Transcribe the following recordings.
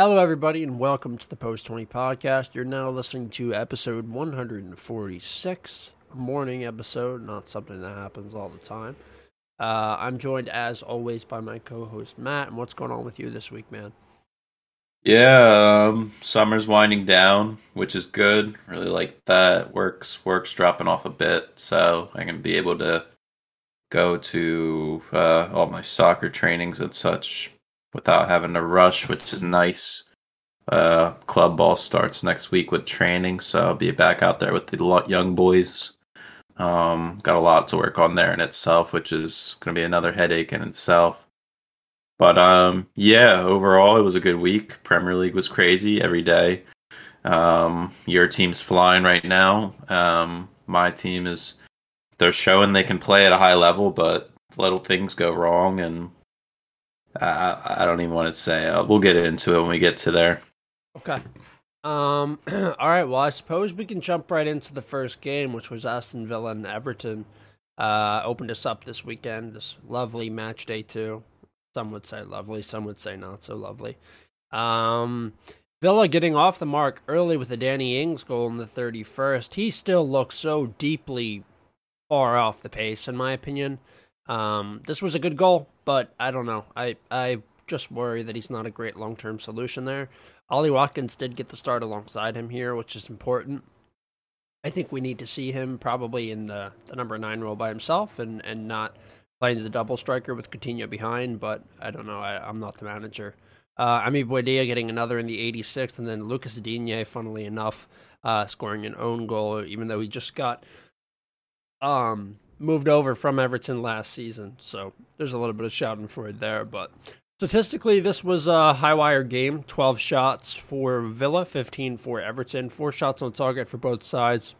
Hello, everybody, and welcome to the Post 20 podcast. You're now listening to episode 146, morning episode, not something that happens all the time. Uh, I'm joined, as always, by my co host, Matt. And what's going on with you this week, man? Yeah, um, summer's winding down, which is good. Really like that. Work's work's dropping off a bit, so I'm gonna be able to go to uh, all my soccer trainings and such without having to rush, which is nice. Uh, club ball starts next week with training, so I'll be back out there with the young boys. Um, got a lot to work on there in itself, which is going to be another headache in itself. But um, yeah, overall it was a good week. Premier League was crazy every day. Um, your team's flying right now. Um, my team is they're showing they can play at a high level, but little things go wrong, and I, I don't even want to say. Uh, we'll get into it when we get to there. Okay. Um. all right. Well, I suppose we can jump right into the first game, which was Aston Villa and Everton. Uh, opened us up this weekend. This lovely match day two. Some would say lovely. Some would say not so lovely. Um. Villa getting off the mark early with a Danny Ings goal in the 31st. He still looks so deeply far off the pace, in my opinion. Um, this was a good goal, but I don't know. I I just worry that he's not a great long term solution there. Ollie Watkins did get the start alongside him here, which is important. I think we need to see him probably in the, the number nine role by himself and, and not playing the double striker with Coutinho behind, but I don't know. I, am not the manager. Uh, Emi Buendia getting another in the 86th, and then Lucas Digne, funnily enough, uh, scoring an own goal, even though he just got um, moved over from Everton last season. So there's a little bit of shouting for it there. But statistically, this was a high wire game 12 shots for Villa, 15 for Everton, four shots on target for both sides.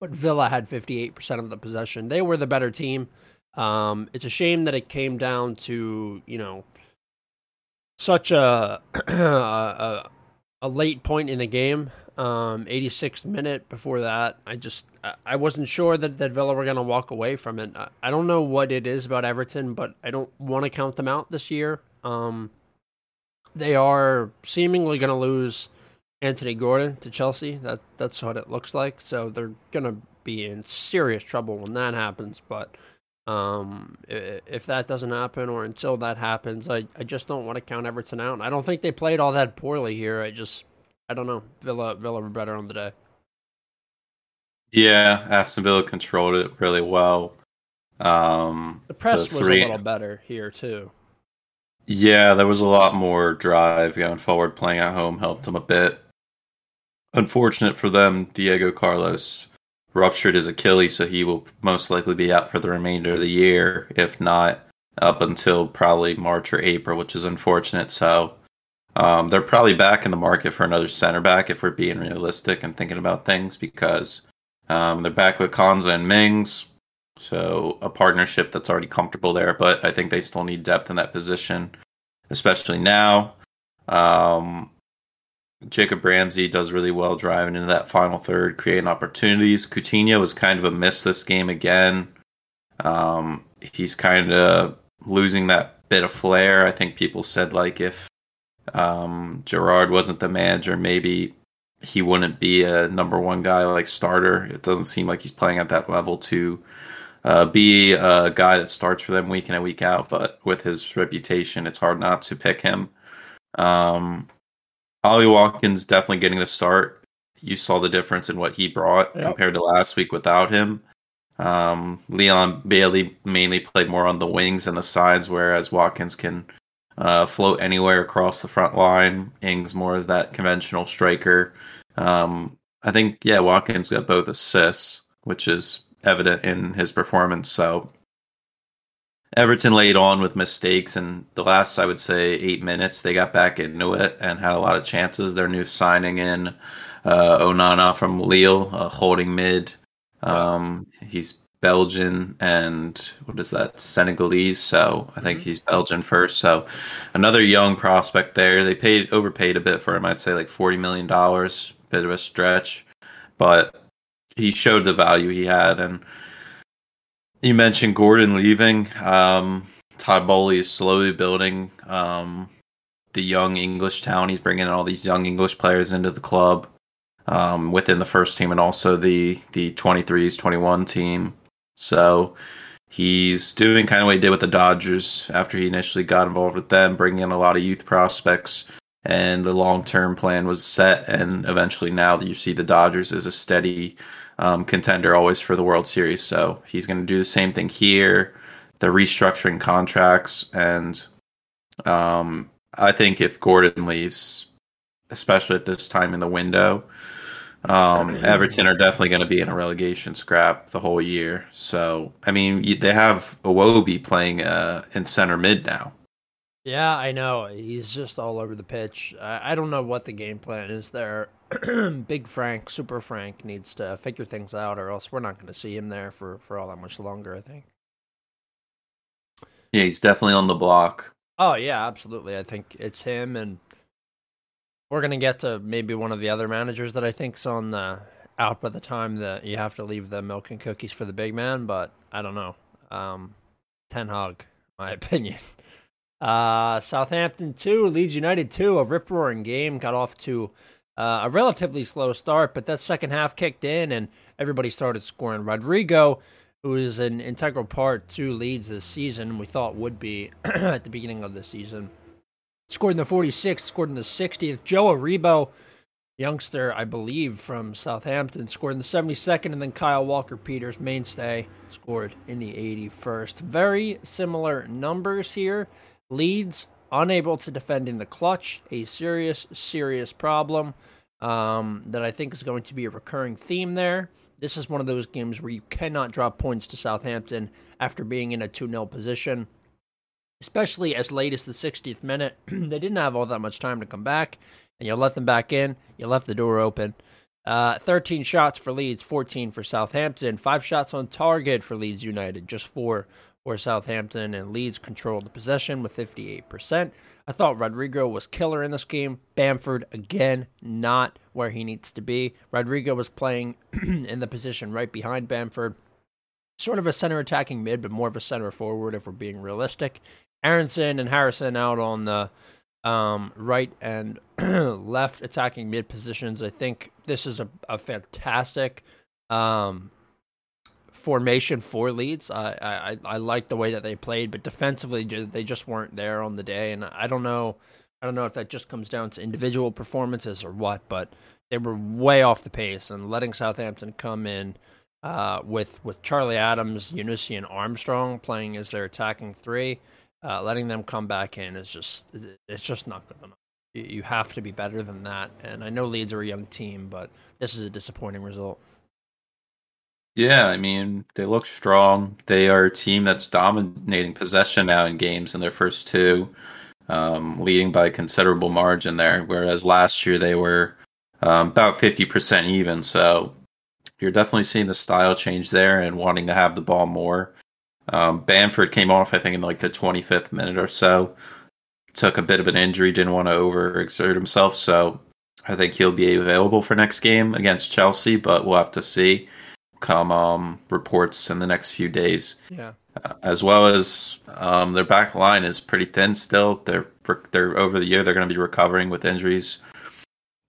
But Villa had 58% of the possession. They were the better team. Um, it's a shame that it came down to, you know, such a, a, a late point in the game um, 86th minute before that. I just I wasn't sure that, that Villa were going to walk away from it. I, I, don't know what it is about Everton, but I don't want to count them out this year. Um, they are seemingly going to lose Anthony Gordon to Chelsea. That that's what it looks like. So they're going to be in serious trouble when that happens. But um, if that doesn't happen or until that happens, I, I just don't want to count Everton out. I don't think they played all that poorly here. I just I don't know. Villa Villa were better on the day. Yeah, Aston Villa controlled it really well. Um, the press the three... was a little better here too. Yeah, there was a lot more drive going forward. Playing at home helped them a bit. Unfortunate for them, Diego Carlos ruptured his Achilles, so he will most likely be out for the remainder of the year, if not up until probably March or April, which is unfortunate. So um, they're probably back in the market for another center back if we're being realistic and thinking about things because um, they're back with Konsa and Mings. So a partnership that's already comfortable there, but I think they still need depth in that position, especially now. Um, Jacob Ramsey does really well driving into that final third, creating opportunities. Coutinho was kind of a miss this game again. Um, he's kind of losing that bit of flair. I think people said like if um, Gerrard wasn't the manager, maybe he wouldn't be a number one guy like starter. It doesn't seem like he's playing at that level to uh, be a guy that starts for them week in and week out. But with his reputation, it's hard not to pick him. Um, Ollie Watkins definitely getting the start. You saw the difference in what he brought yep. compared to last week without him. Um, Leon Bailey mainly played more on the wings and the sides, whereas Watkins can uh, float anywhere across the front line. Ings more as that conventional striker. Um, I think yeah, Watkins got both assists, which is evident in his performance. So Everton laid on with mistakes, and the last I would say eight minutes they got back into it and had a lot of chances. Their new signing in uh, Onana from Lille, uh, holding mid. Um, he's Belgian and what is that Senegalese? So I think mm-hmm. he's Belgian first. So another young prospect there. They paid overpaid a bit for him. I'd say like forty million dollars, bit of a stretch, but he showed the value he had. And you mentioned Gordon leaving. Um, Todd Boehly is slowly building um, the young English talent. He's bringing all these young English players into the club um, within the first team and also the the 23s, 21 team. So he's doing kind of what he did with the Dodgers after he initially got involved with them, bringing in a lot of youth prospects. And the long term plan was set, and eventually now that you see the Dodgers as a steady um, contender always for the World Series. So he's going to do the same thing here. The restructuring contracts, and um, I think if Gordon leaves, especially at this time in the window, um, Everton are definitely going to be in a relegation scrap the whole year. So, I mean, they have Iwobi playing uh, in center mid now. Yeah, I know. He's just all over the pitch. I, I don't know what the game plan is there. Big Frank, Super Frank needs to figure things out, or else we're not going to see him there for, for all that much longer, I think. Yeah, he's definitely on the block. Oh, yeah, absolutely. I think it's him and we're gonna get to maybe one of the other managers that I think's on the out by the time that you have to leave the milk and cookies for the big man, but I don't know. Um, Ten Hag, my opinion. Uh, Southampton two, Leeds United two, a rip roaring game. Got off to uh, a relatively slow start, but that second half kicked in and everybody started scoring. Rodrigo, who is an integral part to Leeds this season, we thought would be at the beginning of the season scored in the 46th, scored in the 60th. Joe Aribo, youngster, I believe, from Southampton, scored in the 72nd, and then Kyle Walker Peters, mainstay, scored in the 81st. Very similar numbers here. Leeds unable to defend in the clutch, a serious, serious problem um, that I think is going to be a recurring theme there. This is one of those games where you cannot drop points to Southampton after being in a 2 0 position especially as late as the 60th minute. they didn't have all that much time to come back, and you let them back in. You left the door open. Uh, 13 shots for Leeds, 14 for Southampton. Five shots on target for Leeds United, just four for Southampton, and Leeds controlled the possession with 58%. I thought Rodrigo was killer in this game. Bamford, again, not where he needs to be. Rodrigo was playing in the position right behind Bamford sort of a center attacking mid, but more of a center forward if we're being realistic. Aaronson and Harrison out on the um, right and left attacking mid positions. I think this is a, a fantastic um, formation for Leeds. I, I I like the way that they played, but defensively they just weren't there on the day, and I don't know. I don't know if that just comes down to individual performances or what, but they were way off the pace and letting Southampton come in uh, with with Charlie Adams, Elyounoussi, and Armstrong playing as their attacking three uh, letting them come back in is just it's just not good enough. You have to be better than that. And I know Leeds are a young team, but this is a disappointing result. Yeah, I mean, they look strong. They are a team that's dominating possession now in games in their first two, um, leading by a considerable margin there. Whereas last year they were um, about 50% even. So you're definitely seeing the style change there and wanting to have the ball more. Um, Bamford came off, I think, in like the 25th minute or so. Took a bit of an injury, didn't want to overexert himself, so I think he'll be available for next game against Chelsea, but we'll have to see come um, reports in the next few days. Yeah. Uh, as well as um, their back line is pretty thin still. They're they're over the year they're going to be recovering with injuries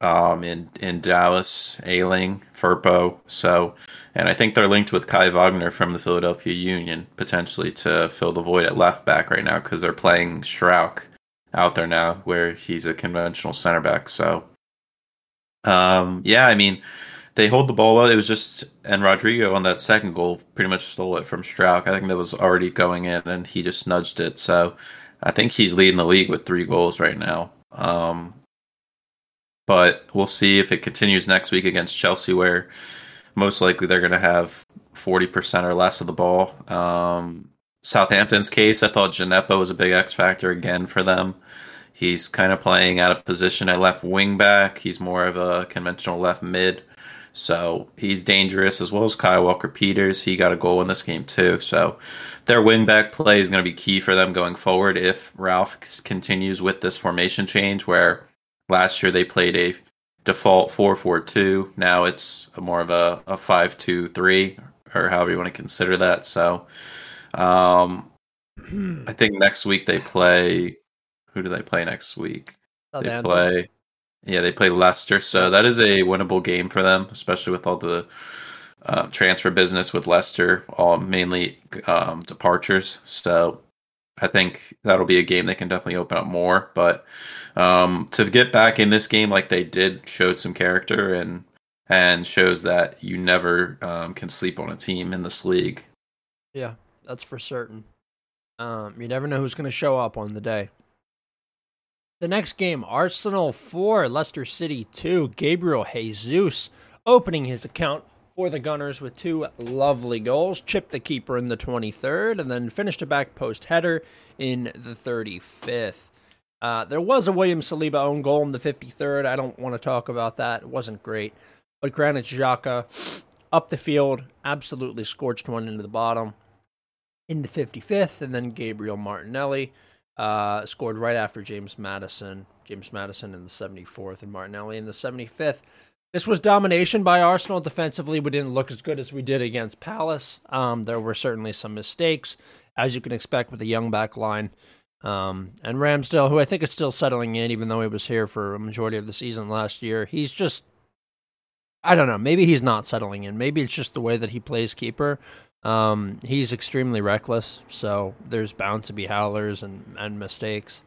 um, in in Dallas, Ayling, Firpo. So, and I think they're linked with Kai Wagner from the Philadelphia Union potentially to fill the void at left back right now because they're playing Struijk out there now, where he's a conventional center back. So, um, yeah, I mean, they hold the ball well. It was just and Rodrigo on that second goal pretty much stole it from Struijk. I think that was already going in, and he just nudged it. So, I think he's leading the league with three goals right now. Um, but we'll see if it continues next week against Chelsea, where most likely they're going to have 40% or less of the ball. Um, Southampton's case, I thought Djenepo was a big X factor again for them. He's kind of playing out of position at left wing back. He's more of a conventional left mid. So he's dangerous as well as Kyle Walker Peters. He got a goal in this game too. So their wing back play is going to be key for them going forward if Ralph continues with this formation change where Last year they played a default 4-4-2. Now it's more of a, a 5-2-3 or however you want to consider that. So um, I think next week they play who do they play next week? They Southampton. play, yeah, they play Leicester. So that is a winnable game for them, especially with all the uh, transfer business with Leicester, all mainly um, departures. So I think that'll be a game they can definitely open up more. But um, to get back in this game like they did showed some character and and shows that you never um, can sleep on a team in this league. Yeah, that's for certain. Um, you never know who's going to show up on the day. The next game, Arsenal 4, Leicester City 2. Gabriel Jesus opening his account for the Gunners with two lovely goals. Chipped the keeper in the 23rd and then finished a back post header in the 35th. Uh, there was a William Saliba own goal in the 53rd. I don't want to talk about that. It wasn't great. But Granit Xhaka up the field, absolutely scorched one into the bottom in the 55th, and then Gabriel Martinelli uh, scored right after James Madison. James Madison in the 74th, and Martinelli in the 75th. This was domination by Arsenal defensively. We didn't look as good as we did against Palace. Um, there were certainly some mistakes, as you can expect with a young back line. Um, and Ramsdale, who I think is still settling in, even though he was here for a majority of the season last year, he's just I don't know. Maybe he's not settling in. Maybe it's just the way that he plays keeper. Um, he's extremely reckless, so there's bound to be howlers and, and mistakes.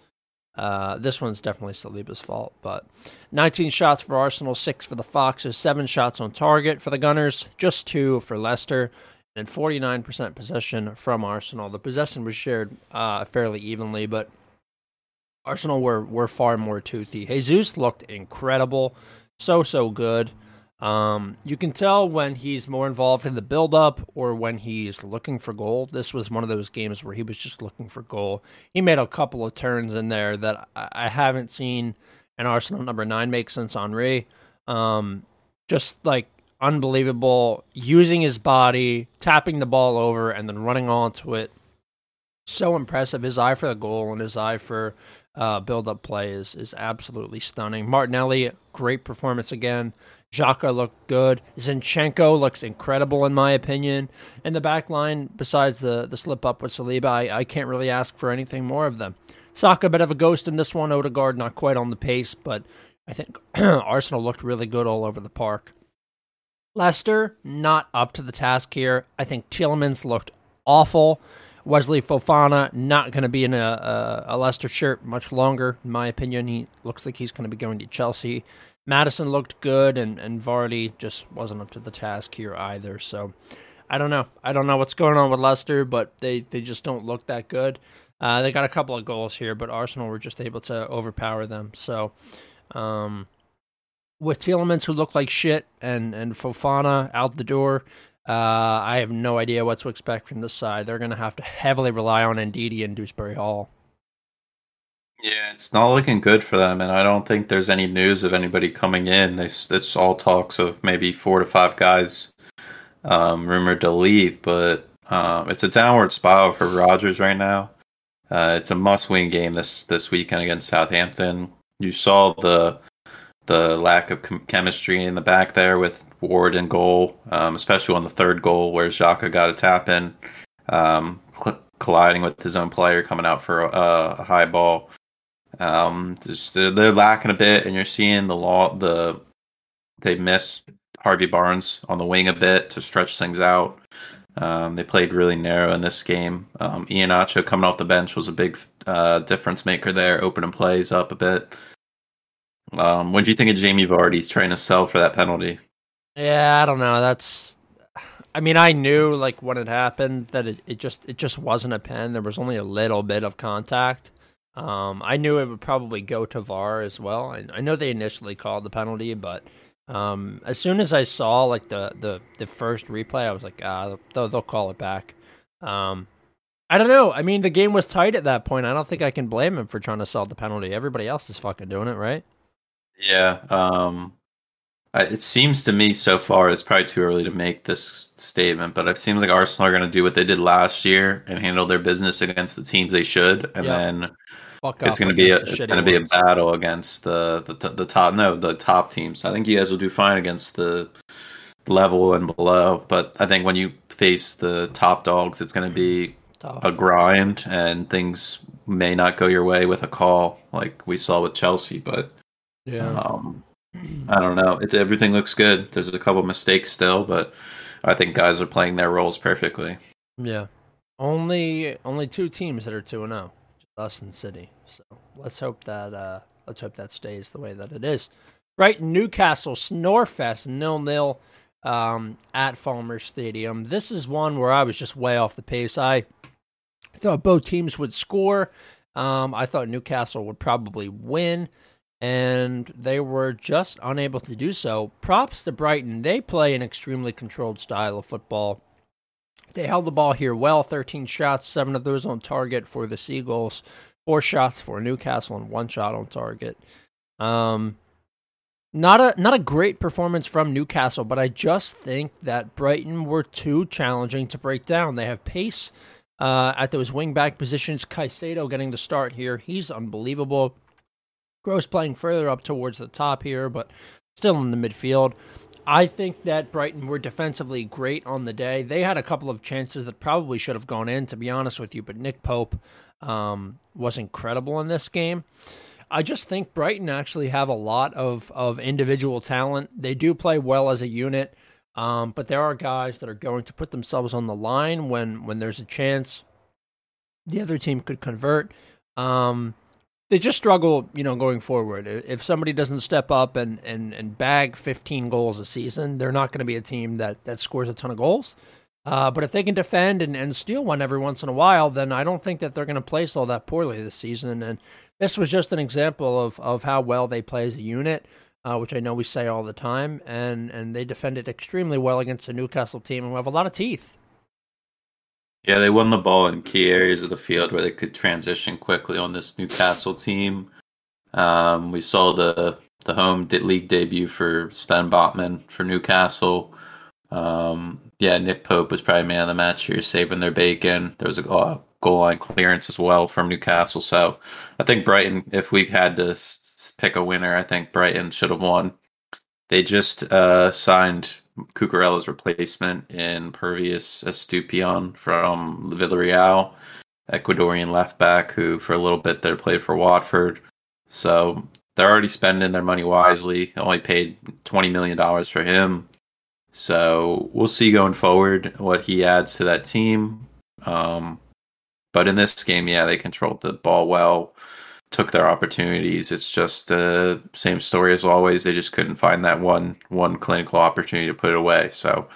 Uh, this one's definitely Saliba's fault, but 19 shots for Arsenal, six for the Foxes, seven shots on target for the Gunners, just two for Leicester, and 49% possession from Arsenal. The possession was shared uh, fairly evenly, but Arsenal were were far more toothy. Jesus looked incredible, so so good. Um, you can tell when he's more involved in the build-up or when he's looking for goal. This was one of those games where he was just looking for goal. He made a couple of turns in there that I, haven't seen an Arsenal number nine make since Henry. Um, just like unbelievable, using his body, tapping the ball over, and then running onto it. So impressive. His eye for the goal and his eye for uh, build-up play is is absolutely stunning. Martinelli, great performance again. Xhaka looked good. Zinchenko looks incredible in my opinion. And the back line, besides the, the slip up with Saliba, I, I can't really ask for anything more of them. Saka, a bit of a ghost in this one. Odegaard, not quite on the pace, but I think Arsenal looked really good all over the park. Leicester, not up to the task here. I think Tielemans looked awful. Wesley Fofana, not going to be in a, a, a Leicester shirt much longer, in my opinion. He looks like he's going to be going to Chelsea. Maddison looked good, and, and Vardy just wasn't up to the task here either. So I don't know. I don't know what's going on with Leicester, but they, they just don't look that good. Uh, they got a couple of goals here, but Arsenal were just able to overpower them. So um, with Tielemans, who look like shit, and, and Fofana out the door, uh, I have no idea what to expect from this side. They're going to have to heavily rely on Ndidi and Dewsbury Hall. Yeah, it's not looking good for them, and I don't think there's any news of anybody coming in. There's, it's all talks of maybe four to five guys um, rumored to leave, but um, it's a downward spiral for Rodgers right now. Uh, it's a must-win game this this weekend against Southampton. You saw the the lack of chemistry in the back there with Ward and goal, um, especially on the third goal where Xhaka got a tap in, um, cl- colliding with his own player coming out for a, a high ball. Um, just they're, they're, lacking a bit, and you're seeing the law the they miss Harvey Barnes on the wing a bit to stretch things out. Um, they played really narrow in this game. Um, Iheanacho coming off the bench was a big uh, difference maker there, opening plays up a bit. Um, what do you think of Jamie Vardy's trying to sell for that penalty? Yeah, I don't know. That's, I mean, I knew like when it happened that it, it just it just wasn't a pen. There was only a little bit of contact. Um, I knew it would probably go to VAR as well. I, I know they initially called the penalty, but um, as soon as I saw like the, the, the first replay, I was like, ah, they'll, they'll call it back. Um, I don't know. I mean, the game was tight at that point. I don't think I can blame him for trying to solve the penalty. Everybody else is fucking doing it, right? Yeah. Um, it seems to me so far it's probably too early to make this statement, but it seems like Arsenal are going to do what they did last year and handle their business against the teams they should, and then it's going to be a it's to be a battle against the, the the top no the top teams. I think you guys will do fine against the level and below, but I think when you face the top dogs, it's going to be Tough. a grind and things may not go your way with a call like we saw with Chelsea, but Yeah. um, I don't know. It, everything looks good. There's a couple mistakes still, but I think guys are playing their roles perfectly. Yeah. Only only two teams that are two and zero, us and City. So let's hope that uh, let's hope that stays the way that it is. Right, Newcastle Snorefest nil nil um, at Falmer Stadium. This is one where I was just way off the pace. I thought both teams would score. Um, I thought Newcastle would probably win, and they were just unable to do so. Props to Brighton. They play an extremely controlled style of football. They held the ball here well 13 shots, seven of those on target for the Seagulls, four shots for Newcastle, and one shot on target. Um, not a not a great performance from Newcastle, but I just think that Brighton were too challenging to break down. They have pace uh, at those wing back positions. Caicedo getting the start here. He's unbelievable. Gross playing further up towards the top here, but still in the midfield. I think that Brighton were defensively great on the day. They had a couple of chances that probably should have gone in, to be honest with you, but Nick Pope um, was incredible in this game. I just think Brighton actually have a lot of, of individual talent. They do play well as a unit, um, but there are guys that are going to put themselves on the line when, when there's a chance the other team could convert. Um, they just struggle, you know, going forward. If somebody doesn't step up and, and, and bag 15 goals a season, they're not going to be a team that, that scores a ton of goals. Uh, but if they can defend and, and steal one every once in a while, then I don't think that they're going to place all that poorly this season. And this was just an example of, of how well they play as a unit, uh, which I know we say all the time. And, and they defended extremely well against a Newcastle team and we have a lot of teeth. Yeah, they won the ball in key areas of the field where they could transition quickly on this Newcastle team. Um, we saw the the home league debut for Sven Botman for Newcastle. Um, yeah, Nick Pope was probably man of the match here, saving their bacon. There was a goal line clearance as well from Newcastle. So I think Brighton, if we had to pick a winner, I think Brighton should have won. They just uh, signed Cucurella's replacement in Pervis Estupiñán from Villarreal, Ecuadorian left back who for a little bit there played for Watford. So they're already spending their money wisely. Only paid twenty million dollars for him. So we'll see going forward what he adds to that team. Um, but in this game, yeah, they controlled the ball well, took their opportunities. It's just the uh, same story as always. They just couldn't find that one one clinical opportunity to put it away. So,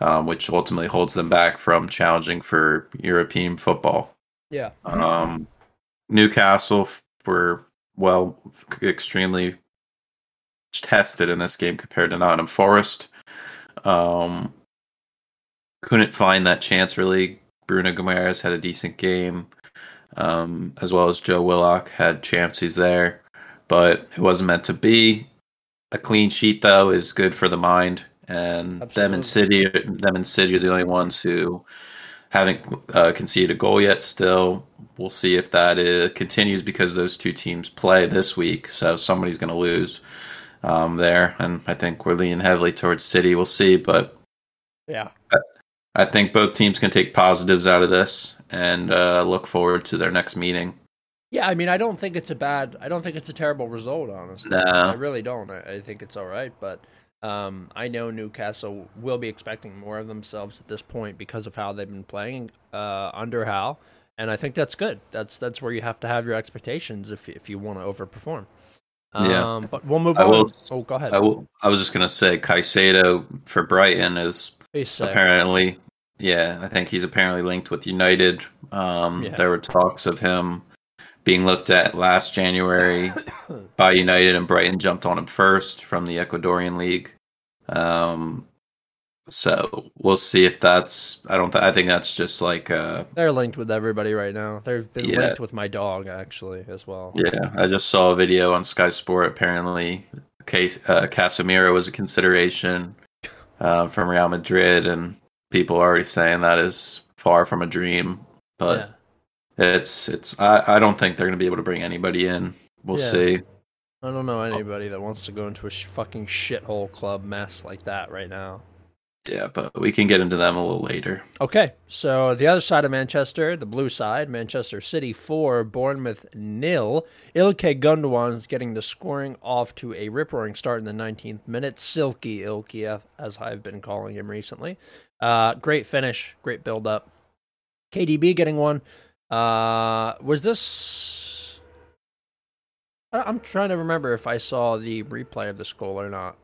um, which ultimately holds them back from challenging for European football. Yeah. Um, Newcastle were well extremely tested in this game compared to Nottingham Forest. Um, couldn't find that chance really. Bruno Guimaraes had a decent game, um, as well as Joe Willock had chances there, but it wasn't meant to be. A clean sheet though is good for the mind, and Absolutely. them and City, them and City are the only ones who haven't uh, conceded a goal yet. Still, we'll see if that is, continues because those two teams play this week, so somebody's going to lose um, there, and I think we're leaning heavily towards City. We'll see, but yeah, I, think both teams can take positives out of this and uh, look forward to their next meeting. Yeah, I mean, I don't think it's a bad. I don't think it's a terrible result, honestly. No. I really don't. I, I think it's all right, but um, I know Newcastle will be expecting more of themselves at this point because of how they've been playing uh, under Hal, and I think that's good. That's that's where you have to have your expectations if if you want to overperform. Yeah, um, but we'll move I on. Will, oh, go ahead. I, will, I was just gonna say Caicedo for Brighton is apparently, yeah, I think he's apparently linked with United. Um, yeah. There were talks of him being looked at last January by United, and Brighton jumped on him first from the Ecuadorian league. Um, so we'll see if that's. I don't. Th- I think that's just like. Uh, They're linked with everybody right now. They've been yeah. linked with my dog actually as well. Yeah, I just saw a video on Sky Sport. Apparently, case uh, Casemiro was a consideration uh, from Real Madrid, and people are already saying that is far from a dream. But yeah. it's it's. I, I don't think they're going to be able to bring anybody in. We'll yeah. see. I don't know anybody that wants to go into a sh- fucking shithole club mess like that right now. Yeah, but we can get into them a little later. Okay, so the other side of Manchester, the blue side, Manchester City 4, Bournemouth nil. Ilkay Gundogan is getting the scoring off to a rip-roaring start in the 19th minute. Silky Ilkay, as I've been calling him recently. Uh, great finish, great build-up. KDB getting one. Uh, was this... I'm trying to remember if I saw the replay of this goal or not.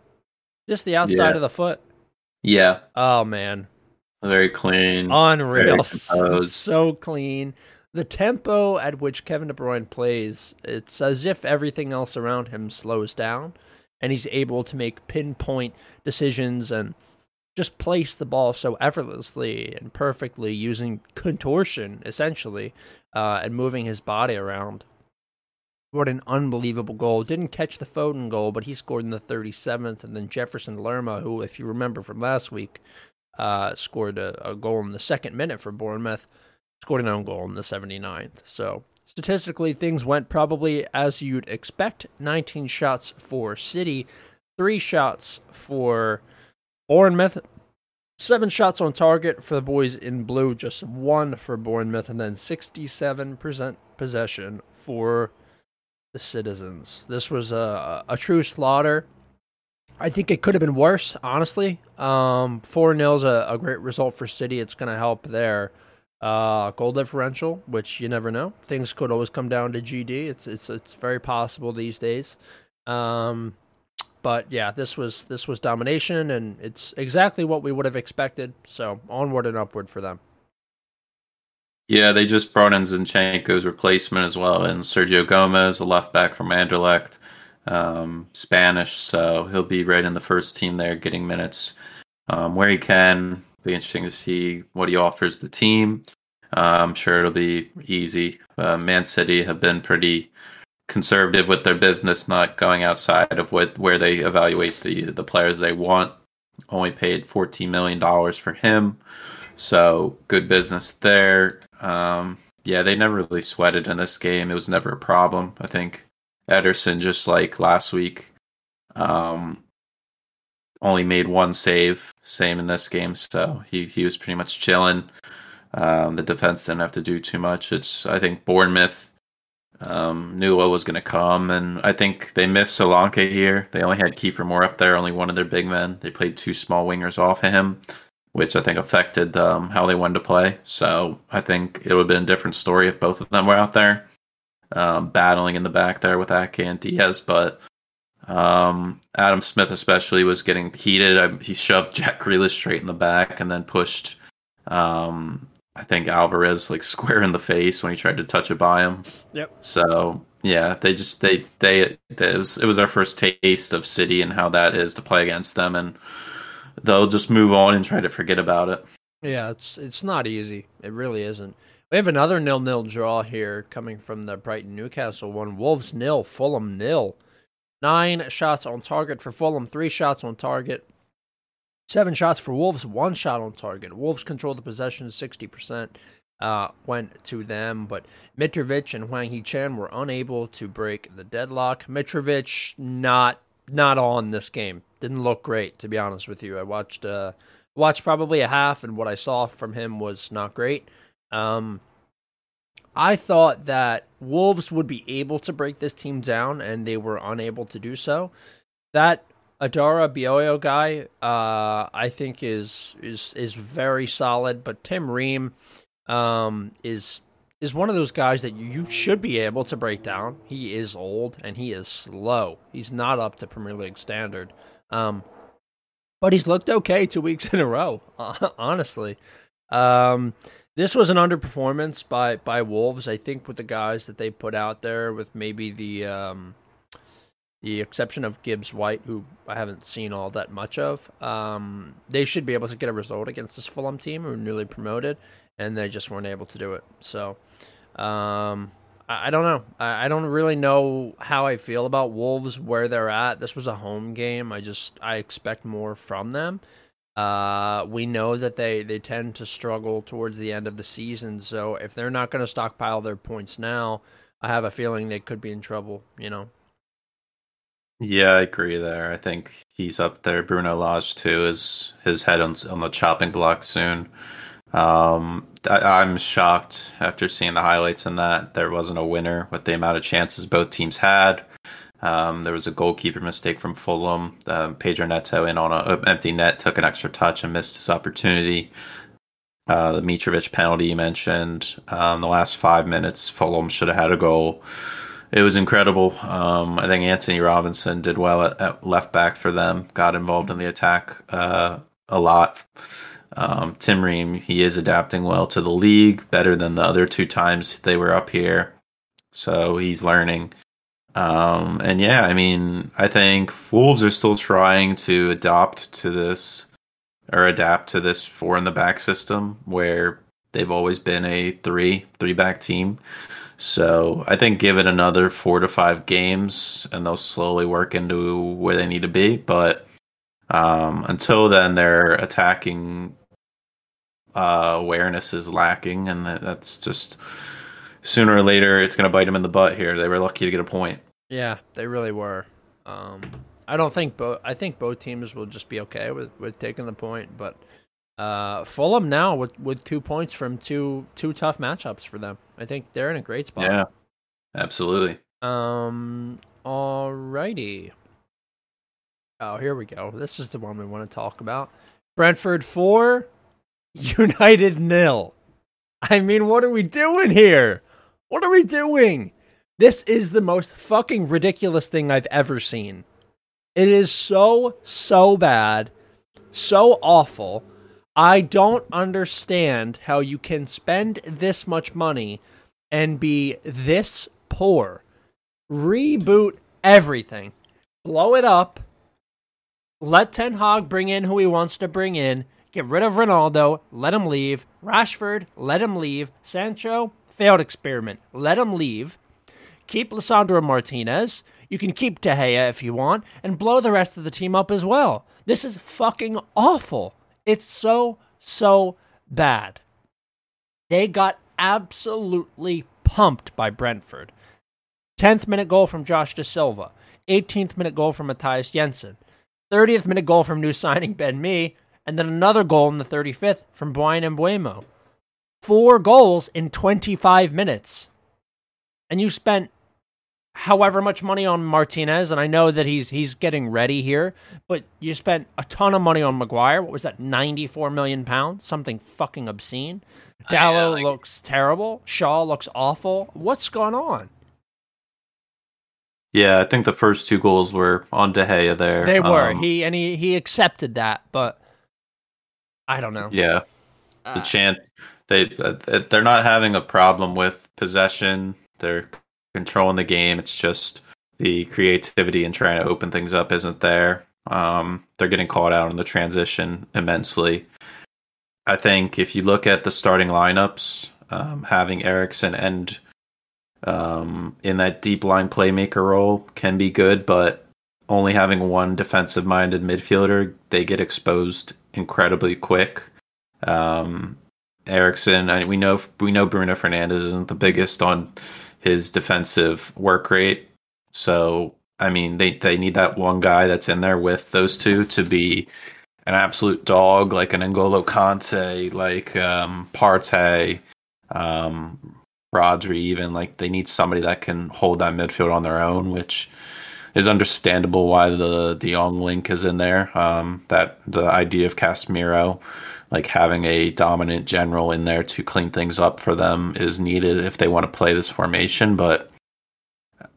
Just the outside Yeah. of the foot. Yeah, Oh, man. very clean. Unreal. composed. So clean. The tempo at which Kevin De Bruyne plays, it's as if everything else around him slows down and he's able to make pinpoint decisions and just place the ball so effortlessly and perfectly using contortion, essentially, uh, and moving his body around. What an unbelievable goal. Didn't catch the Foden goal, but he scored in the 37th. And then Jefferson Lerma, who, if you remember from last week, uh, scored a, a goal in the second minute for Bournemouth, scored an own goal in the 79th. So statistically, things went probably as you'd expect 19 shots for City, three shots for Bournemouth, seven shots on target for the boys in blue, just one for Bournemouth, and then 67% possession for the citizens. This was a, a true slaughter. I think it could have been worse, honestly. Um, four 0 is a, a great result for City. It's going to help their uh, goal differential, which you never know. Things could always come down to GD. It's it's it's very possible these days. Um, but yeah, this was this was domination, and it's exactly what we would have expected. So onward and upward for them. Yeah, they just brought in Zinchenko's replacement as well, and Sergio Gomez, a left back from Anderlecht, um, Spanish, so he'll be right in the first team there, getting minutes um, where he can. Be interesting to see what he offers the team. Uh, I'm sure it'll be easy. Uh, Man City have been pretty conservative with their business, not going outside of what where they evaluate the the players they want. Only paid 14 million dollars for him. So good business there. Um, yeah, they never really sweated in this game. It was never a problem. I think Ederson, just like last week, um, only made one save. Same in this game, so he he was pretty much chilling. Um, the defense didn't have to do too much. It's I think Bournemouth um, knew what was going to come, and I think they missed Solanke here. They only had Kiefer Moore up there, only one of their big men. They played two small wingers off of him which I think affected um, how they wanted to play. So I think it would have been a different story if both of them were out there um, battling in the back there with Ake and Diaz. But um, Adam Smith, especially, was getting heated. I, he shoved Jack Grealish straight in the back and then pushed, um, I think, Alvarez like square in the face when he tried to touch it by him. Yep. So yeah, they just they they, they it was it was our first taste of City and how that is to play against them and they'll just move on and try to forget about it. Yeah, it's it's not easy. It really isn't. We have another nil nil draw here coming from the Brighton Newcastle one. Wolves nil, Fulham nil. Nine shots on target for Fulham, three shots on target. Seven shots for Wolves, one shot on target. Wolves controlled the possession, sixty percent uh, went to them, but Mitrovic and Hwang Hee Chan were unable to break the deadlock. Mitrovic not not on this game. Didn't look great, to be honest with you. I watched uh, watched probably a half, and what I saw from him was not great. Um, I thought that Wolves would be able to break this team down, and they were unable to do so. That Adarabioyo guy, uh, I think is is is very solid, but Tim Ream um, is is one of those guys that you should be able to break down. He is old and he is slow. He's not up to Premier League standard. Um, but he's looked okay two weeks in a row, honestly. Um, this was an underperformance by, by Wolves, I think, with the guys that they put out there, with maybe the um, the exception of Gibbs White, who I haven't seen all that much of. Um, they should be able to get a result against this Fulham team, who are newly promoted, and they just weren't able to do it. So, um, I, don't know. I, I don't really know how I feel about Wolves where they're at. This was a home game. I just I expect more from them. Uh, we know that they, they tend to struggle towards the end of the season. So if they're not going to stockpile their points now, I have a feeling they could be in trouble. You know. Yeah, I agree there. I think he's up there. Bruno Lage too is his head on, on the chopping block soon. Um, I, am shocked after seeing the highlights in that there wasn't a winner with the amount of chances both teams had. Um, there was a goalkeeper mistake from Fulham. Pedro Neto in on an empty net took an extra touch and missed his opportunity. Uh, the Mitrovic penalty you mentioned. Um, the last five minutes, Fulham should have had a goal. It was incredible. Um, I think Antonee Robinson did well at, at, left back for them. Got involved in the attack uh, a lot. Um, Tim Ream, he is adapting well to the league, better than the other two times they were up here. So he's learning. Um, and yeah, I mean, I think Wolves are still trying to adopt to this or adapt to this four in the back system where they've always been a three three back team. So I think give it another four to five games and they'll slowly work into where they need to be. But um, until then, their attacking uh, awareness is lacking, and that's just sooner or later it's going to bite them in the butt. Here, they were lucky to get a point. Yeah, they really were. Um, I don't think both. I think both teams will just be okay with, with taking the point, but uh, Fulham now with, with two points from two two tough matchups for them. I think they're in a great spot. Yeah, absolutely. Um. Alrighty. Oh, here we go. This is the one we want to talk about. Brentford four, United nil. I mean, what are we doing here? What are we doing? This is the most fucking ridiculous thing I've ever seen. It is so, so bad, so awful. I don't understand how you can spend this much money and be this poor. Reboot everything, blow it up, let Ten Hag bring in who he wants to bring in, get rid of Ronaldo, let him leave, Rashford, let him leave, Sancho, failed experiment, let him leave keep Lisandro Martinez. You can keep De Gea if you want, and blow the rest of the team up as well. This is fucking awful. It's so, so bad. They got absolutely pumped by Brentford. 10th minute goal from Josh Dasilva. 18th minute goal from Mathias Jensen. 30th minute goal from new signing Ben Mee. And then another goal in the 35th from Bryan Mbeumo. Four goals in 25 minutes. And you spent however much money on Martinez, and I know that he's he's getting ready here, but you spent a ton of money on Maguire. What was that? Ninety four million pounds, something fucking obscene. Dalot yeah, like... looks terrible. Shaw looks awful. What's going on? Yeah, I think the first two goals were on De Gea there. They were. Um, he and he he accepted that, but I don't know. Yeah, the uh, chant they uh, they're not having a problem with possession. They're controlling the game. It's just the creativity and trying to open things up isn't there. Um, they're getting caught out in the transition immensely. I think if you look at the starting lineups, um, having Eriksen and um, in that deep line playmaker role can be good, but only having one defensive minded midfielder, they get exposed incredibly quick. Um, Eriksen, I, we know we know Bruno Fernandes isn't the biggest on his defensive work rate. So I mean, they they need that one guy that's in there with those two to be an absolute dog, like an N'Golo Kanté, like um, Partey, um, Rodri. Even like they need somebody that can hold that midfield on their own, which is understandable why de Jong link is in there. Um, that the idea of Casemiro like having a dominant general in there to clean things up for them is needed if they want to play this formation, but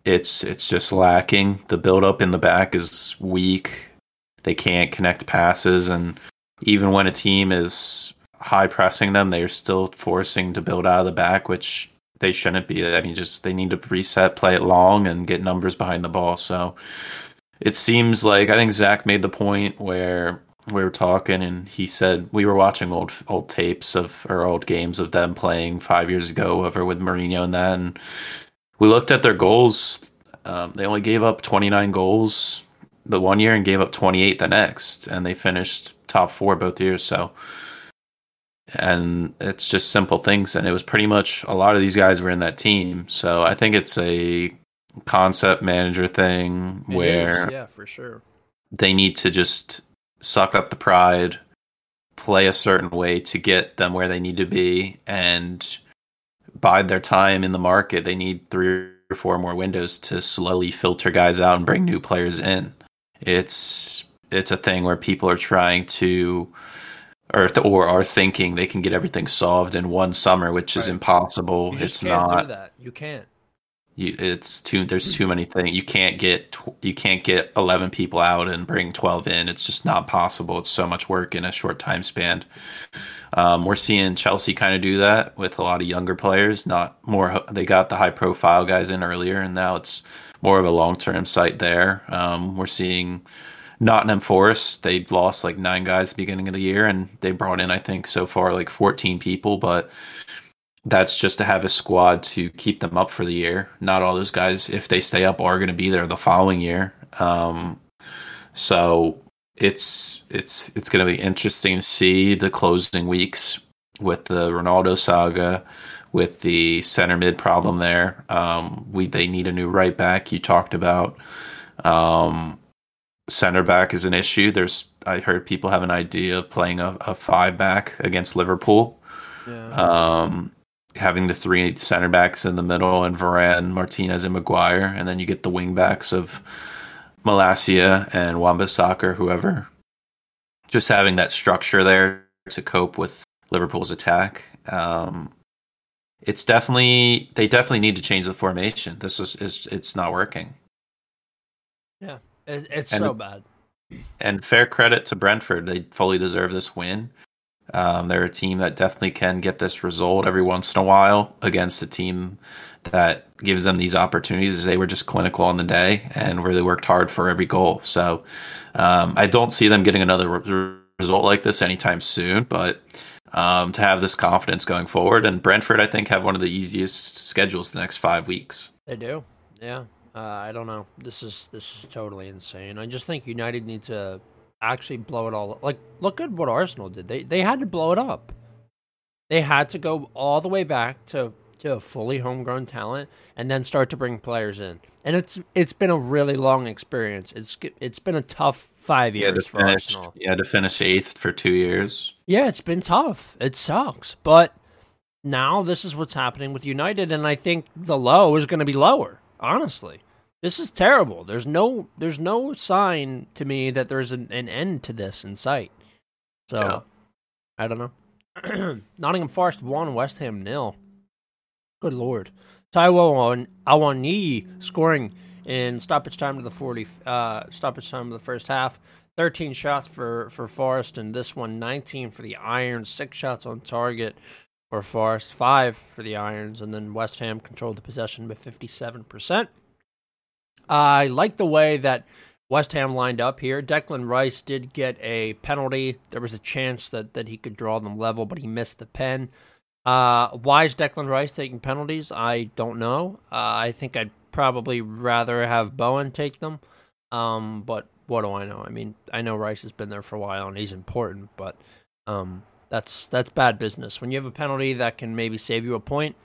it's it's just lacking. The build up in the back is weak. They can't connect passes and even when a team is high pressing them, they're still forcing to build out of the back, which they shouldn't be. I mean, just they need to reset, play it long, and get numbers behind the ball. So it seems like I think Zach made the point where we were talking and he said we were watching old old tapes of or old games of them playing five years ago over with Mourinho and that and we looked at their goals. Um, they only gave up 29 goals the one year and gave up 28 the next, and they finished top four both years. So, and it's just simple things, and it was pretty much a lot of these guys were in that team. So I think it's a concept manager thing it where is, yeah, for sure they need to just suck up the pride, play a certain way to get them where they need to be, and bide their time in the market. They need three or four more windows to slowly filter guys out and bring new players in. It's it's a thing where people are trying to or th- or are thinking they can get everything solved in one summer, which right. is impossible. it's not. that. You can't. You, it's too. There's too many things. You can't get. You can't get 11 people out and bring 12 in. It's just not possible. It's so much work in a short time span. Um, we're seeing Chelsea kind of do that with a lot of younger players. Not more. They got the high profile guys in earlier, and now it's more of a long term site there. Um, we're seeing Nottingham Forest, they lost like nine guys at the beginning of the year, and they brought in, I think, so far like 14 people, but that's just to have a squad to keep them up for the year. Not all those guys, if they stay up, are going to be there the following year. Um, so it's it's it's going to be interesting to see the closing weeks with the Ronaldo saga, with the center mid problem there. Um, we they need a new right back. You talked about. Um, center back is an issue. There's I heard people have an idea of playing a, a five back against Liverpool. Yeah. Um, having the three center backs in the middle and Varane, Martinez, and Maguire, and then you get the wing backs of Malacia and Wan-Bissaka or whoever. Just having that structure there to cope with Liverpool's attack. Um, it's definitely they definitely need to change the formation. This is, is it's not working. Yeah, it's and, so bad. And fair credit to Brentford; they fully deserve this win. Um, they're a team that definitely can get this result every once in a while against a team that gives them these opportunities. They were just clinical on the day and really worked hard for every goal. So um, I don't see them getting another re- result like this anytime soon. But um, to have this confidence going forward, and Brentford, I think, have one of the easiest schedules the next five weeks. They do, yeah. Uh, I don't know. This is this is totally insane. I just think United need to actually blow it all. Up. Like, look at what Arsenal did. They they had to blow it up. They had to go all the way back to to a fully homegrown talent and then start to bring players in. And it's it's been a really long experience. It's it's been a tough five years for finish, Arsenal. Yeah, to finish eighth for two years. Yeah, it's been tough. It sucks, but now this is what's happening with United, and I think the low is going to be lower honestly. This is terrible. There's no there's no sign to me that there's an, an end to this in sight. So yeah. I don't know. Nottingham Forest won, West Ham nil. Good lord. Taiwo Awoniyi scoring in stoppage time to the forty uh, stoppage time of the first half. 13 shots for, for Forest, and this one 19 for the Iron, Six shots on target for Forest, five for the Irons, and then West Ham controlled the possession by 57%. I like the way that West Ham lined up here. Declan Rice did get a penalty. There was a chance that, that he could draw them level, but he missed the pen. Uh, why is Declan Rice taking penalties? I don't know. Uh, I think I'd probably rather have Bowen take them. Um, but what do I know? I mean, I know Rice has been there for a while and he's important, but um, that's that's bad business. When you have a penalty that can maybe save you a point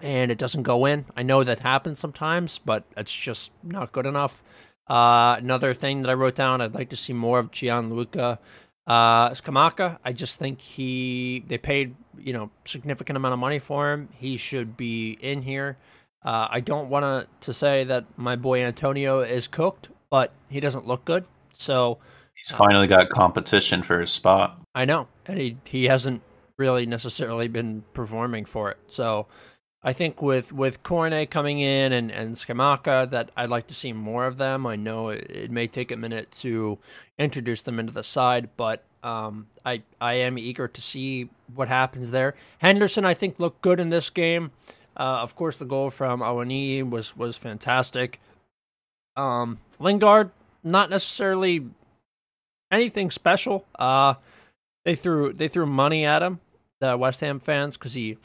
and it doesn't go in, I know that happens sometimes, but it's just not good enough. Uh, another thing that I wrote down, I'd like to see more of Gianluca uh, Scamacca. I just think he they paid you know significant amount of money for him. He should be in here. Uh, I don't want to say that my boy Antonio is cooked, but he doesn't look good. So he's finally got competition for his spot. I know, and he he hasn't really necessarily been performing for it. So I think with with Cornet coming in and and Scamacca, that I'd like to see more of them. I know it, it may take a minute to introduce them into the side, but um, I I am eager to see what happens there. Henderson, I think, looked good in this game. Uh, of course, the goal from Awoniyi was was fantastic. Um, Lingard, not necessarily anything special. Uh, they threw they threw money at him, the West Ham fans, because he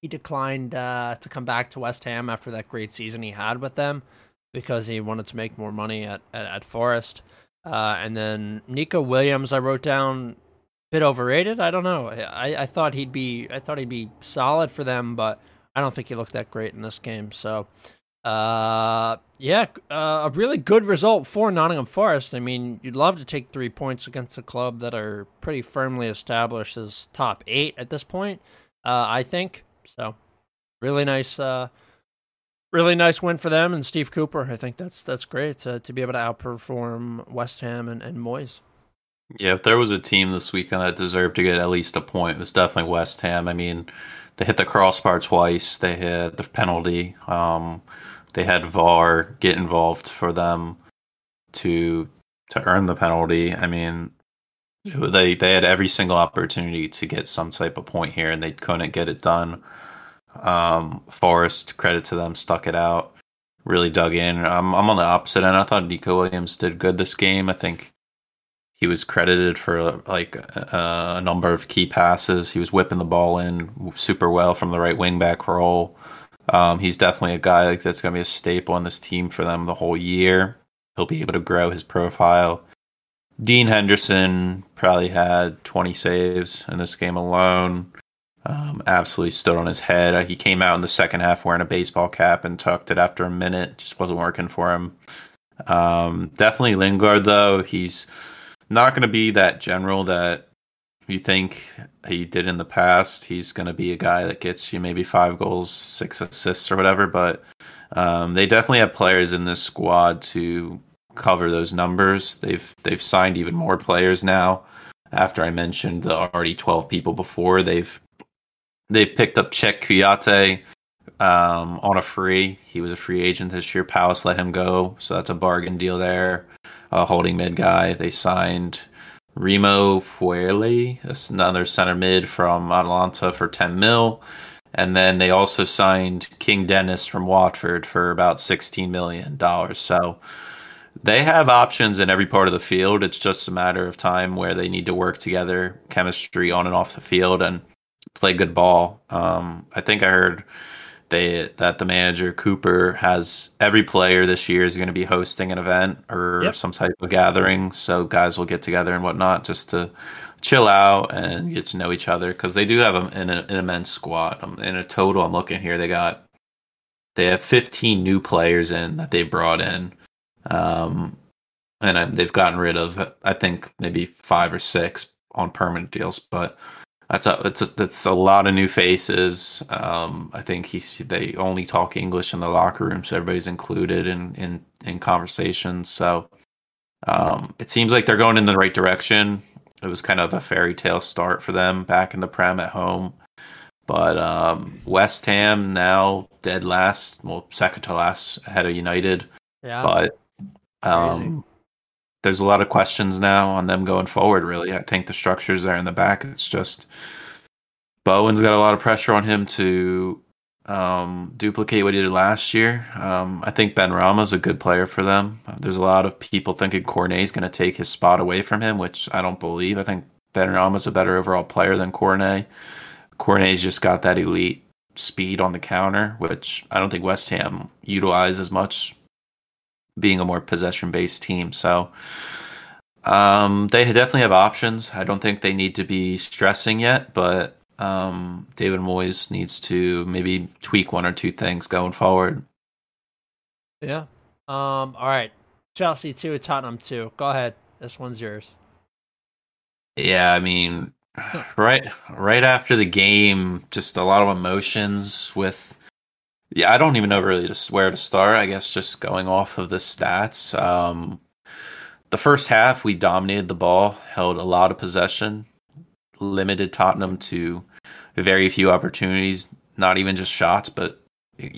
he declined uh, to come back to West Ham after that great season he had with them because he wanted to make more money at at, at Forest. Uh, and then Nico Williams, I wrote down bit overrated. I don't know. I, I thought he'd be I thought he'd be solid for them, but I don't think he looked that great in this game. So Uh, yeah, uh, a really good result for Nottingham Forest. I mean, you'd love to take three points against a club that are pretty firmly established as top eight at this point. Uh, I think so. Really nice, uh, really nice win for them and Steve Cooper. I think that's that's great to to be able to outperform West Ham and, and Moyes. Yeah, if there was a team this weekend that deserved to get at least a point, it was definitely West Ham. I mean, they hit the crossbar twice. They hit the penalty. Um, they had VAR get involved for them to to earn the penalty. I mean, they they had every single opportunity to get some type of point here, and they couldn't get it done. Um, Forest, credit to them, stuck it out, really dug in. I'm I'm on the opposite end. I thought Nico Williams did good this game. I think he was credited for like a, a number of key passes. He was whipping the ball in super well from the right wing back role. Um, he's definitely a guy like that's going to be a staple on this team for them the whole year. He'll be able to grow his profile. Dean Henderson probably had 20 saves in this game alone. Um, absolutely stood on his head. Uh, he came out in the second half wearing a baseball cap and tucked it after a minute. Just wasn't working for him. Um, definitely Lingard though. He's not going to be that general that you think he did in the past. He's going to be a guy that gets you maybe five goals, six assists, or whatever. But um, they definitely have players in this squad to cover those numbers. They've they've signed even more players now. After I mentioned the already twelve people before, they've they've picked up Cheikhou Kouyaté um, on a free. He was a free agent this year. Palace let him go, so that's a bargain deal there. A holding mid guy. They signed Remo Freuler, another center mid from Atalanta for 10 mil. And then they also signed King Dennis from Watford for about $16 million. So they have options in every part of the field. It's just a matter of time where they need to work together, chemistry on and off the field, and play good ball. Um, I think I heard they that the manager Cooper has every player this year is going to be hosting an event or yep. some type of gathering, so guys will get together and whatnot just to chill out and get to know each other because they do have an, an, immense squad. Um, in a total, I'm looking here, they got they have 15 new players in that they brought in, um, and they've gotten rid of I think maybe five or six on permanent deals, but that's a that's a, that's a lot of new faces. Um, I think he's they only talk English in the locker room, so everybody's included in in in conversations. So um, it seems like they're going in the right direction. It was kind of a fairy tale start for them back in the Prem at home, but um, West Ham now dead last, well second to last ahead of United. Yeah, but um, there's a lot of questions now on them going forward. Really, I think the structure's there in the back. It's just Bowen's got a lot of pressure on him to um, duplicate what he did last year. Um, I think Benrahma's a good player for them. There's a lot of people thinking Cornet's going to take his spot away from him, which I don't believe. I think Benrahma's a better overall player than Cornet. Cornet's just got that elite speed on the counter, which I don't think West Ham utilize as much being a more possession based team. So um, they definitely have options. I don't think they need to be stressing yet, but um, David Moyes needs to maybe tweak one or two things going forward. Yeah. Um, all right. Chelsea 2, Tottenham 2. Go ahead. This one's yours. Yeah, I mean, right right after the game, just a lot of emotions with yeah, I don't even know really just where to start. I guess just going off of the stats. Um, the first half, we dominated the ball, held a lot of possession, limited Tottenham to very few opportunities, not even just shots, but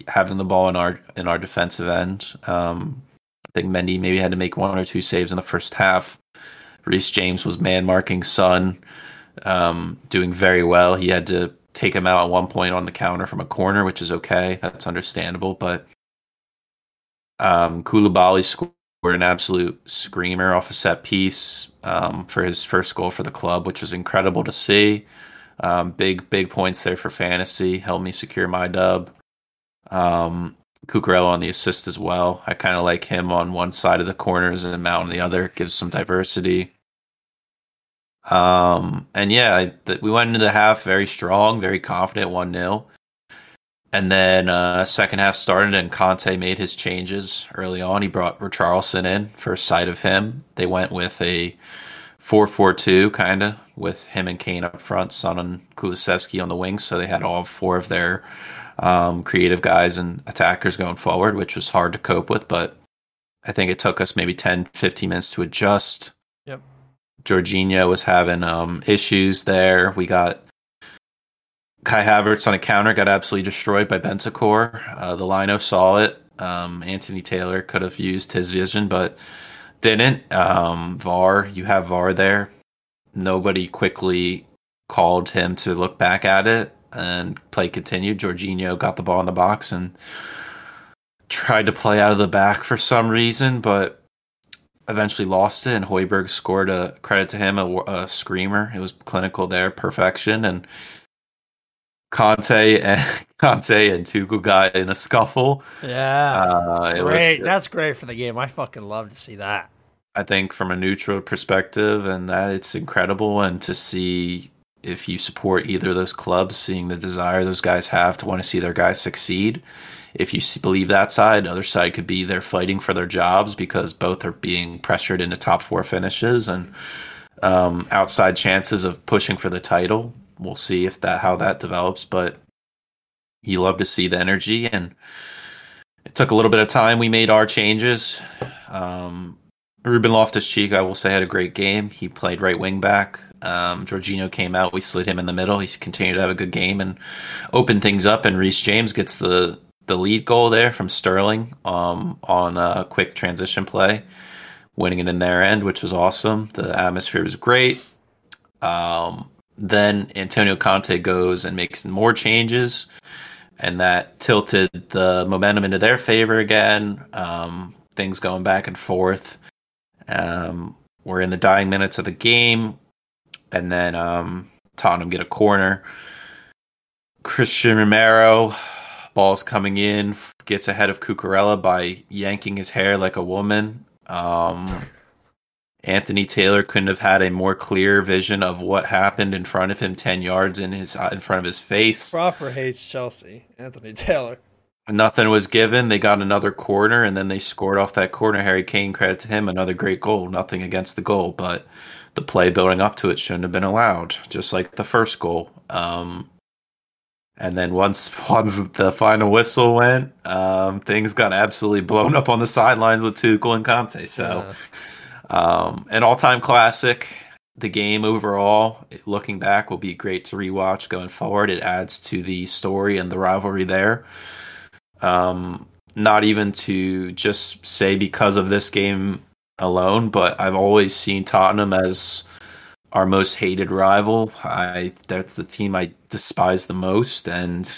having the ball in our in our defensive end. Um, I think Mendy maybe had to make one or two saves in the first half. Reece James was man marking Son, um, doing very well. He had to take him out at one point on the counter from a corner, which is okay. That's understandable. But um, Koulibaly scored an absolute screamer off a set piece um, for his first goal for the club, which was incredible to see. Um, big, big points there for fantasy. Helped me secure my dub. Um, Cucurella on the assist as well. I kind of like him on one side of the corners and Mount on the other. Gives some diversity. Um, and yeah, I, we went into the half very strong, very confident, 1 0. And then uh, second half started, and Conte made his changes early on. He brought Richarlison in first sight of him. They went with a 4-4-2 kind of with him and Kane up front, Son and Kulusevski on the wings. So they had all four of their um, creative guys and attackers going forward, which was hard to cope with. But I think it took us maybe 10, 15 minutes to adjust. Jorginho was having um, issues there. We got Kai Havertz on a counter, got absolutely destroyed by Bentancur. Uh, the Lino saw it. Um, Anthony Taylor could have used his vision, but didn't. Um, VAR, you have VAR there. Nobody quickly called him to look back at it and play continued. Jorginho got the ball in the box and tried to play out of the back for some reason, but eventually lost it. And Højbjerg scored a credit to him, a, a screamer. It was clinical there, perfection. And Conte and Conte and Tuchel got in a scuffle. Yeah, uh, great. Was, That's great for the game. I fucking love to see that. I think from a neutral perspective, and that it's incredible, and to see if you support either of those clubs, seeing the desire those guys have to want to see their guys succeed. If you believe that side, other side could be they're fighting for their jobs because both are being pressured into top four finishes and um, outside chances of pushing for the title. We'll see if that how that develops, but you love to see the energy and it took a little bit of time. We made our changes. Um, Ruben Loftus Cheek, I will say, had a great game. He played right wing back. Um, Jorginho came out. We slid him in the middle. He continued to have a good game and opened things up. And Reece James gets the the lead goal there from Sterling um, on a quick transition play, winning it in their end, which was awesome. The atmosphere was great. Um, then Antonio Conte goes and makes more changes, and that tilted the momentum into their favor again. Um, things going back and forth. Um, we're in the dying minutes of the game and then um, Tottenham get a corner. Christian Romero, ball's coming in, gets ahead of Cucurella by yanking his hair like a woman. Um, Anthony Taylor couldn't have had a more clear vision of what happened in front of him, ten yards in his in front of his face. Proper hates Chelsea, Anthony Taylor. Nothing was given. They got another corner, and then they scored off that corner. Harry Kane, credit to him, another great goal. Nothing against the goal, but the play building up to it shouldn't have been allowed, just like the first goal. Um, and then once once the final whistle went, um, things got absolutely blown up on the sidelines with Tuchel and Conte. So, yeah. um, an all-time classic. The game overall, looking back, will be great to rewatch going forward. It adds to the story and the rivalry there. Um, not even to just say because of this game alone, but I've always seen Tottenham as our most hated rival. I that's the team I despise the most, and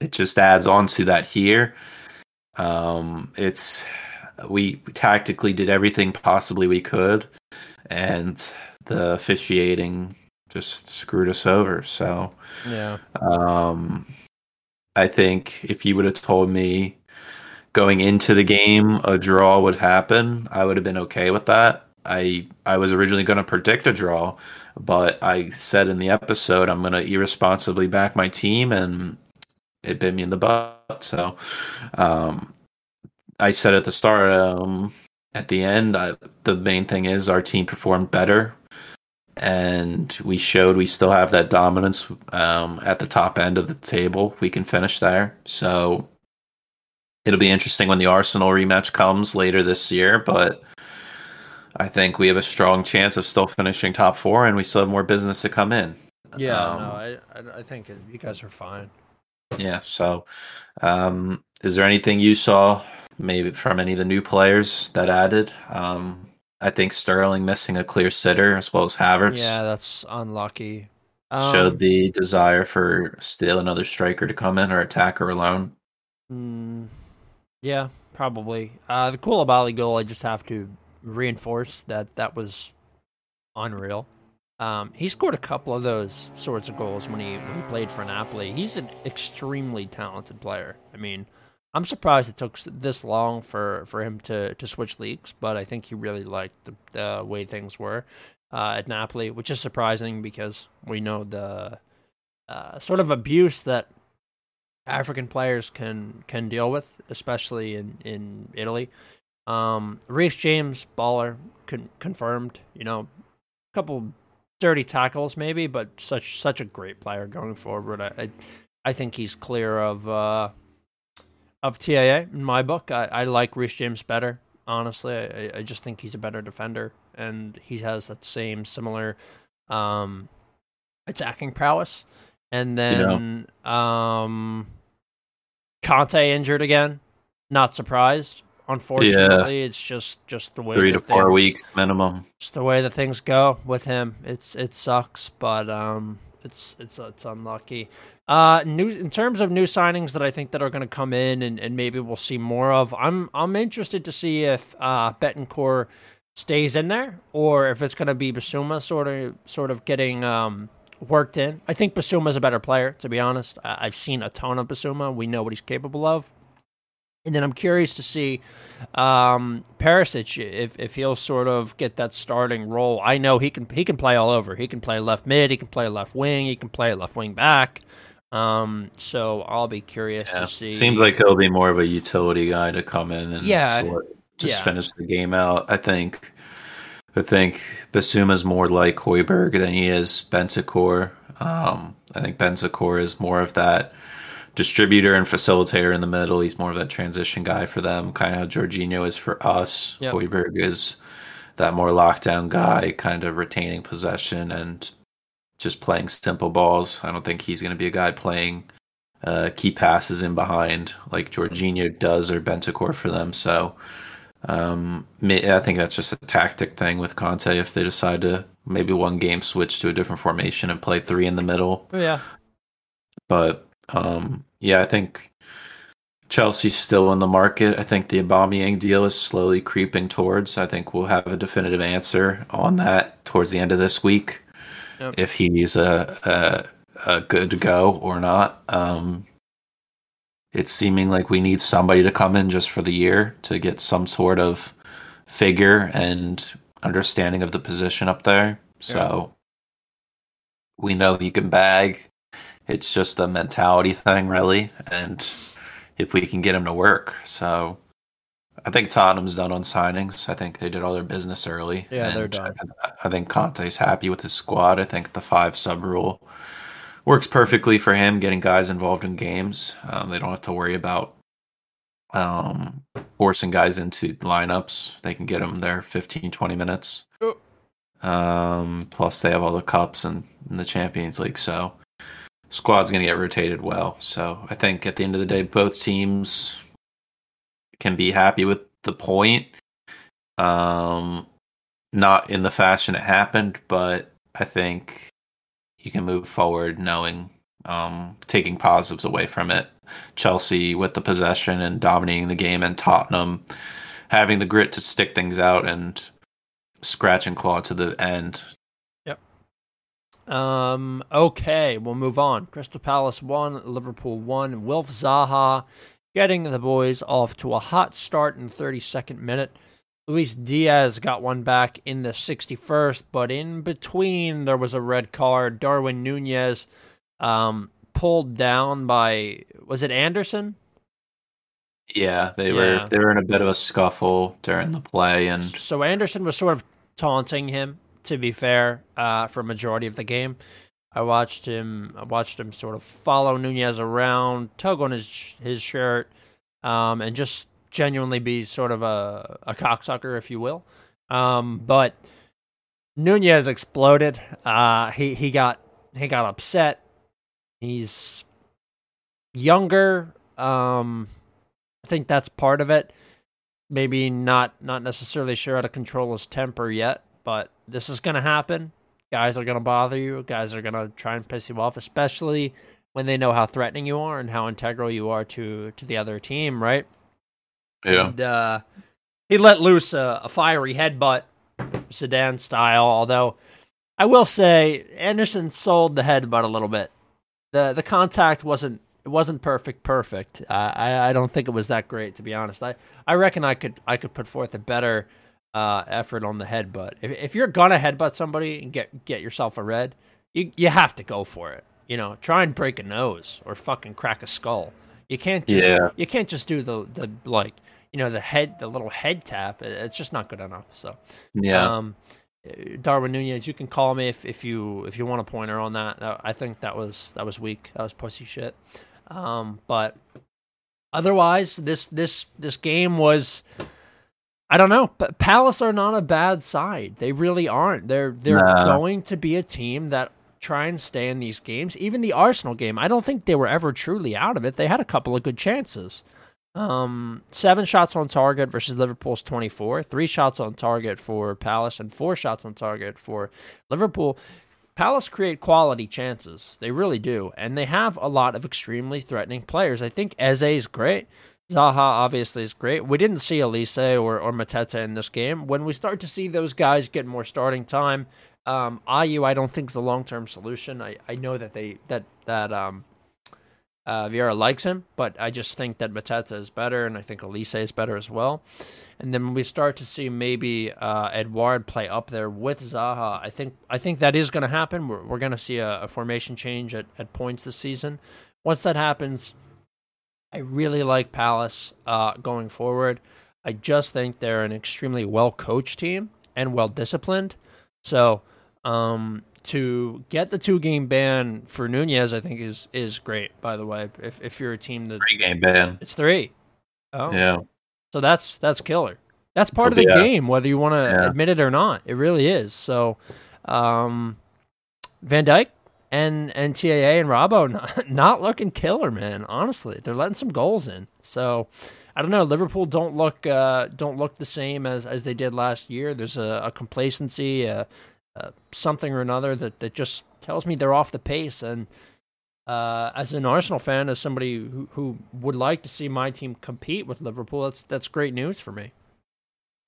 it just adds on to that here. Um, it's we tactically did everything possibly we could, and the officiating just screwed us over. So yeah, um, I think if you would have told me going into the game a draw would happen, I would have been okay with that. I I was originally going to predict a draw, but I said in the episode I'm going to irresponsibly back my team, and it bit me in the butt. So, um, I said at the start, um, at the end, I, the main thing is our team performed better, and we showed we still have that dominance um, at the top end of the table. We can finish there. So it'll be interesting when the Arsenal rematch comes later this year, but I think we have a strong chance of still finishing top four, and we still have more business to come in. Yeah, um, no, I I think you guys are fine. Yeah. So, um, is there anything you saw maybe from any of the new players that added? Um, I think Sterling missing a clear sitter as well as Havertz. Yeah, that's unlucky. Showed um, the desire for still another striker to come in or attacker alone. Mm, yeah, probably. Uh, the Koulibaly goal, I just have to reinforce that that was unreal. Um, he scored a couple of those sorts of goals when he when he played for Napoli. He's an extremely talented player. I mean, I'm surprised it took this long for, for him to, to switch leagues, but I think he really liked the, way things were uh, at Napoli, which is surprising because we know the uh, sort of abuse that African players can can deal with, especially in in Italy. Um, Reece James, baller, con- confirmed. You know, a couple dirty tackles maybe, but such such a great player going forward. I I, I think he's clear of uh, of TAA in my book. I, I like Reece James better. Honestly, I, I just think he's a better defender, and he has that same similar um, attacking prowess. And then um, Conte injured again. Not surprised. Unfortunately, yeah. it's just just the way three to four weeks minimum. Just the way that things go with him. It's it sucks, but um, it's it's it's unlucky. Uh, new in terms of new signings that I think that are going to come in and, and maybe we'll see more of. I'm I'm interested to see if uh Bentancur stays in there or if it's going to be Bissouma sort of sort of getting um worked in. I think Bissouma's a better player, to be honest. I've seen a ton of Bissouma. We know what he's capable of. And then I'm curious to see um, Perisic if if he'll sort of get that starting role. I know he can he can play all over. He can play left mid. He can play left wing. He can play left wing back. Um, so I'll be curious yeah. to see. Seems like he'll be more of a utility guy to come in and yeah, sort, just yeah. finish the game out. I think. I think Bissouma's more like Højbjerg than he is Bentancur. Um, I think Bentancur is more of that distributor and facilitator in the middle. He's more of that transition guy for them, kind of how Jorginho is for us. Yep. Højbjerg is that more lockdown guy, kind of retaining possession and just playing simple balls. I don't think he's going to be a guy playing uh, key passes in behind like Jorginho does or Bentancur for them. So um, I think that's just a tactic thing with Conte if they decide to maybe one game switch to a different formation and play three in the middle. Oh, yeah. But um, yeah, I think Chelsea's still in the market. I think the Aubameyang deal is slowly creeping towards. I think we'll have a definitive answer on that towards the end of this week, yep. if he's a, a, a good to go or not. Um, it's seeming like we need somebody to come in just for the year to get some sort of figure and understanding of the position up there. So yeah. we know he can bag. It's just a mentality thing, really. And if we can get him to work. So I think Tottenham's done on signings. I think they did all their business early. Yeah, they're done. I, I think Conte's happy with his squad. I think the five sub rule works perfectly for him getting guys involved in games. Um, they don't have to worry about um, forcing guys into lineups. They can get them there 15, 20 minutes. Oh. Um, plus, they have all the cups and, and the Champions League. So, squad's going to get rotated well. So, I think at the end of the day, both teams can be happy with the point. Um, not in the fashion it happened, but I think you can move forward knowing um, taking positives away from it. Chelsea with the possession and dominating the game, and Tottenham having the grit to stick things out and scratch and claw to the end. Um. Okay, we'll move on. Crystal Palace one, Liverpool one. Wilf Zaha getting the boys off to a hot start in the 32nd minute. Luis Diaz got one back in the 61st, but in between there was a red card. Darwin Nunez um, pulled down by was it Andersen? Yeah, they yeah. were they were in a bit of a scuffle during the play, and so Andersen was sort of taunting him. To be fair, uh, for majority of the game, I watched him. I watched him sort of follow Nunez around, tug on his his shirt, um, and just genuinely be sort of a, a cocksucker, if you will. Um, but Nunez exploded. Uh, he he got he got upset. He's younger. Um, I think that's part of it. Maybe not not necessarily sure how to control his temper yet, but this is gonna happen. Guys are gonna bother you. Guys are gonna try and piss you off, especially when they know how threatening you are and how integral you are to to the other team, right? Yeah. And, uh, he let loose a, a fiery headbutt, sedan style. Although I will say Andersen sold the headbutt a little bit. the The contact wasn't it wasn't perfect. Perfect. Uh, I I don't think it was that great to be honest. I I reckon I could I could put forth a better uh, effort on the headbutt. If if you're gonna headbutt somebody and get get yourself a red, you you have to go for it. You know, try and break a nose or fucking crack a skull. You can't just Yeah. you can't just do the the like you know the head the little head tap. It- It's just not good enough. So Yeah. um, Darwin Nunez, you can call me if, if you if you want a pointer on that. I think that was that was weak. That was pussy shit. Um, but otherwise, this this this game was. I don't know, but Palace are not a bad side. They really aren't. They're they're Nah. going to be a team that try and stay in these games. Even the Arsenal game, I don't think they were ever truly out of it. They had a couple of good chances. Um, seven shots on target versus Liverpool's 24. Three shots on target for Palace and four shots on target for Liverpool. Palace create quality chances. They really do. And they have a lot of extremely threatening players. I think Eze is great. Zaha obviously is great. We didn't see Olise or, or Mateta in this game. When we start to see those guys get more starting time, um, Ayew I don't think is the long term solution. I, I know that they that that um uh, Vieira likes him, but I just think that Mateta is better, and I think Olise is better as well. And then when we start to see maybe uh, Edouard play up there with Zaha, I think I think that is going to happen. We're, we're going to see a, a formation change at, at points this season. Once that happens, I really like Palace uh, going forward. I just think they're an extremely well coached team and well disciplined. So um, to get the two game ban for Nunez, I think is is great. By the way, if if you're a team that Three game ban. it's three, oh, Yeah. so that's that's killer. That's part of the game, whether you want to Yeah. admit it or not. It really is. So, um, Van Dijk and and TAA and Robbo not, not looking killer, man. Honestly, they're letting some goals in. So, I don't know. Liverpool don't look uh, don't look the same as as they did last year. There's a, a complacency, uh, uh, something or another that that just tells me they're off the pace and uh, as an Arsenal fan, as somebody who, who would like to see my team compete with Liverpool, that's that's great news for me.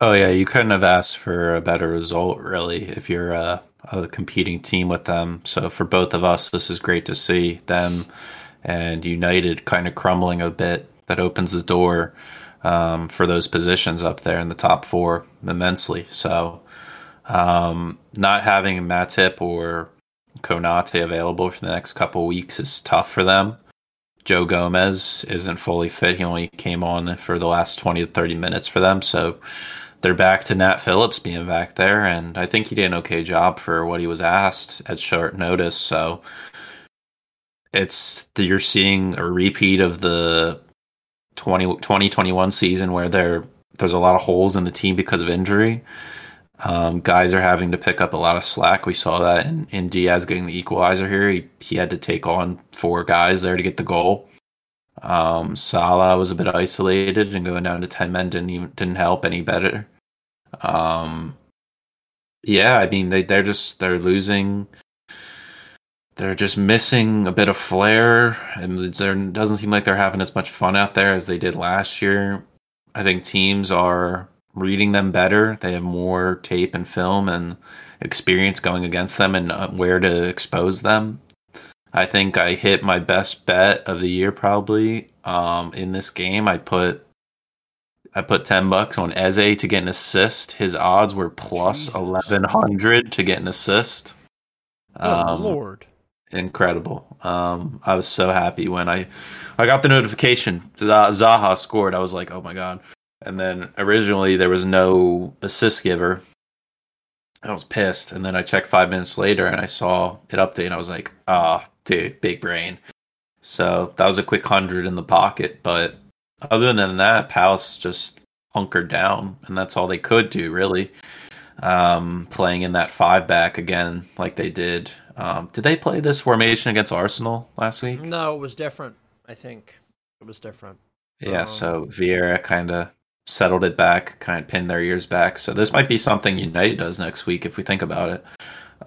Oh yeah, you couldn't have asked for a better result, really, if you're a, a competing team with them. So for both of us, this is great to see them and United kind of crumbling a bit. That opens the door um, for those positions up there in the top four immensely. So um, not having Matip or Konate available for the next couple weeks is tough for them. Joe Gomez isn't fully fit. He only came on for the last 20 to 30 minutes for them. So they're back to Nat Phillips being back there. And I think he did an okay job for what he was asked at short notice. So it's you're seeing a repeat of the 20, 2021 season where there there's a lot of holes in the team because of injury. Um, guys are having to pick up a lot of slack. We saw that in, in Diaz getting the equalizer here. He, he had to take on four guys there to get the goal. Um, Salah was a bit isolated and going down to ten men didn't even didn't help any better. Um, yeah, I mean they they're just they're losing. They're just missing a bit of flair, and there doesn't seem like they're having as much fun out there as they did last year. I think teams are reading them better. They have more tape and film and experience going against them and uh, where to expose them. I think I hit my best bet of the year probably um, in this game. I put I put ten bucks on Eze to get an assist. His odds were eleven hundred to get an assist. Oh Um, Lord! incredible. Um, I was so happy when I I got the notification Zaha scored. I was like, oh my god! And then originally there was no assist giver. I was pissed, and then I checked five minutes later and I saw it update. And I was like, ah, dude, big brain. So that was a quick hundred in the pocket. But other than that, Palace just hunkered down, and that's all they could do really. Um, playing in that five back again, like they did. Um, did they play this formation against Arsenal last week? No, it was different. I think it was different. Yeah, Um, so Vieira kind of settled it back, kind of pinned their ears back. So this might be something United does next week if we think about it.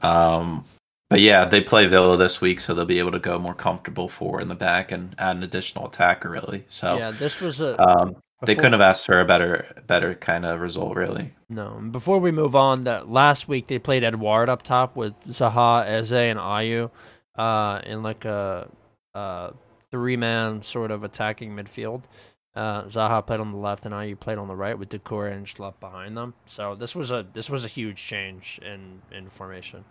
Um, but yeah, they play Villa this week, so they'll be able to go more comfortable four in the back and add an additional attacker, really. So yeah, this was a. um, they couldn't have asked for a better, better kind of result, really. No. and Before we move on, that last week they played Edouard up top with Zaha, Eze, and Ayew, uh, in like a, a three-man sort of attacking midfield. Uh, Zaha played on the left, and Ayew played on the right with Doucouré and Schlupp behind them. So this was a this was a huge change in in formation.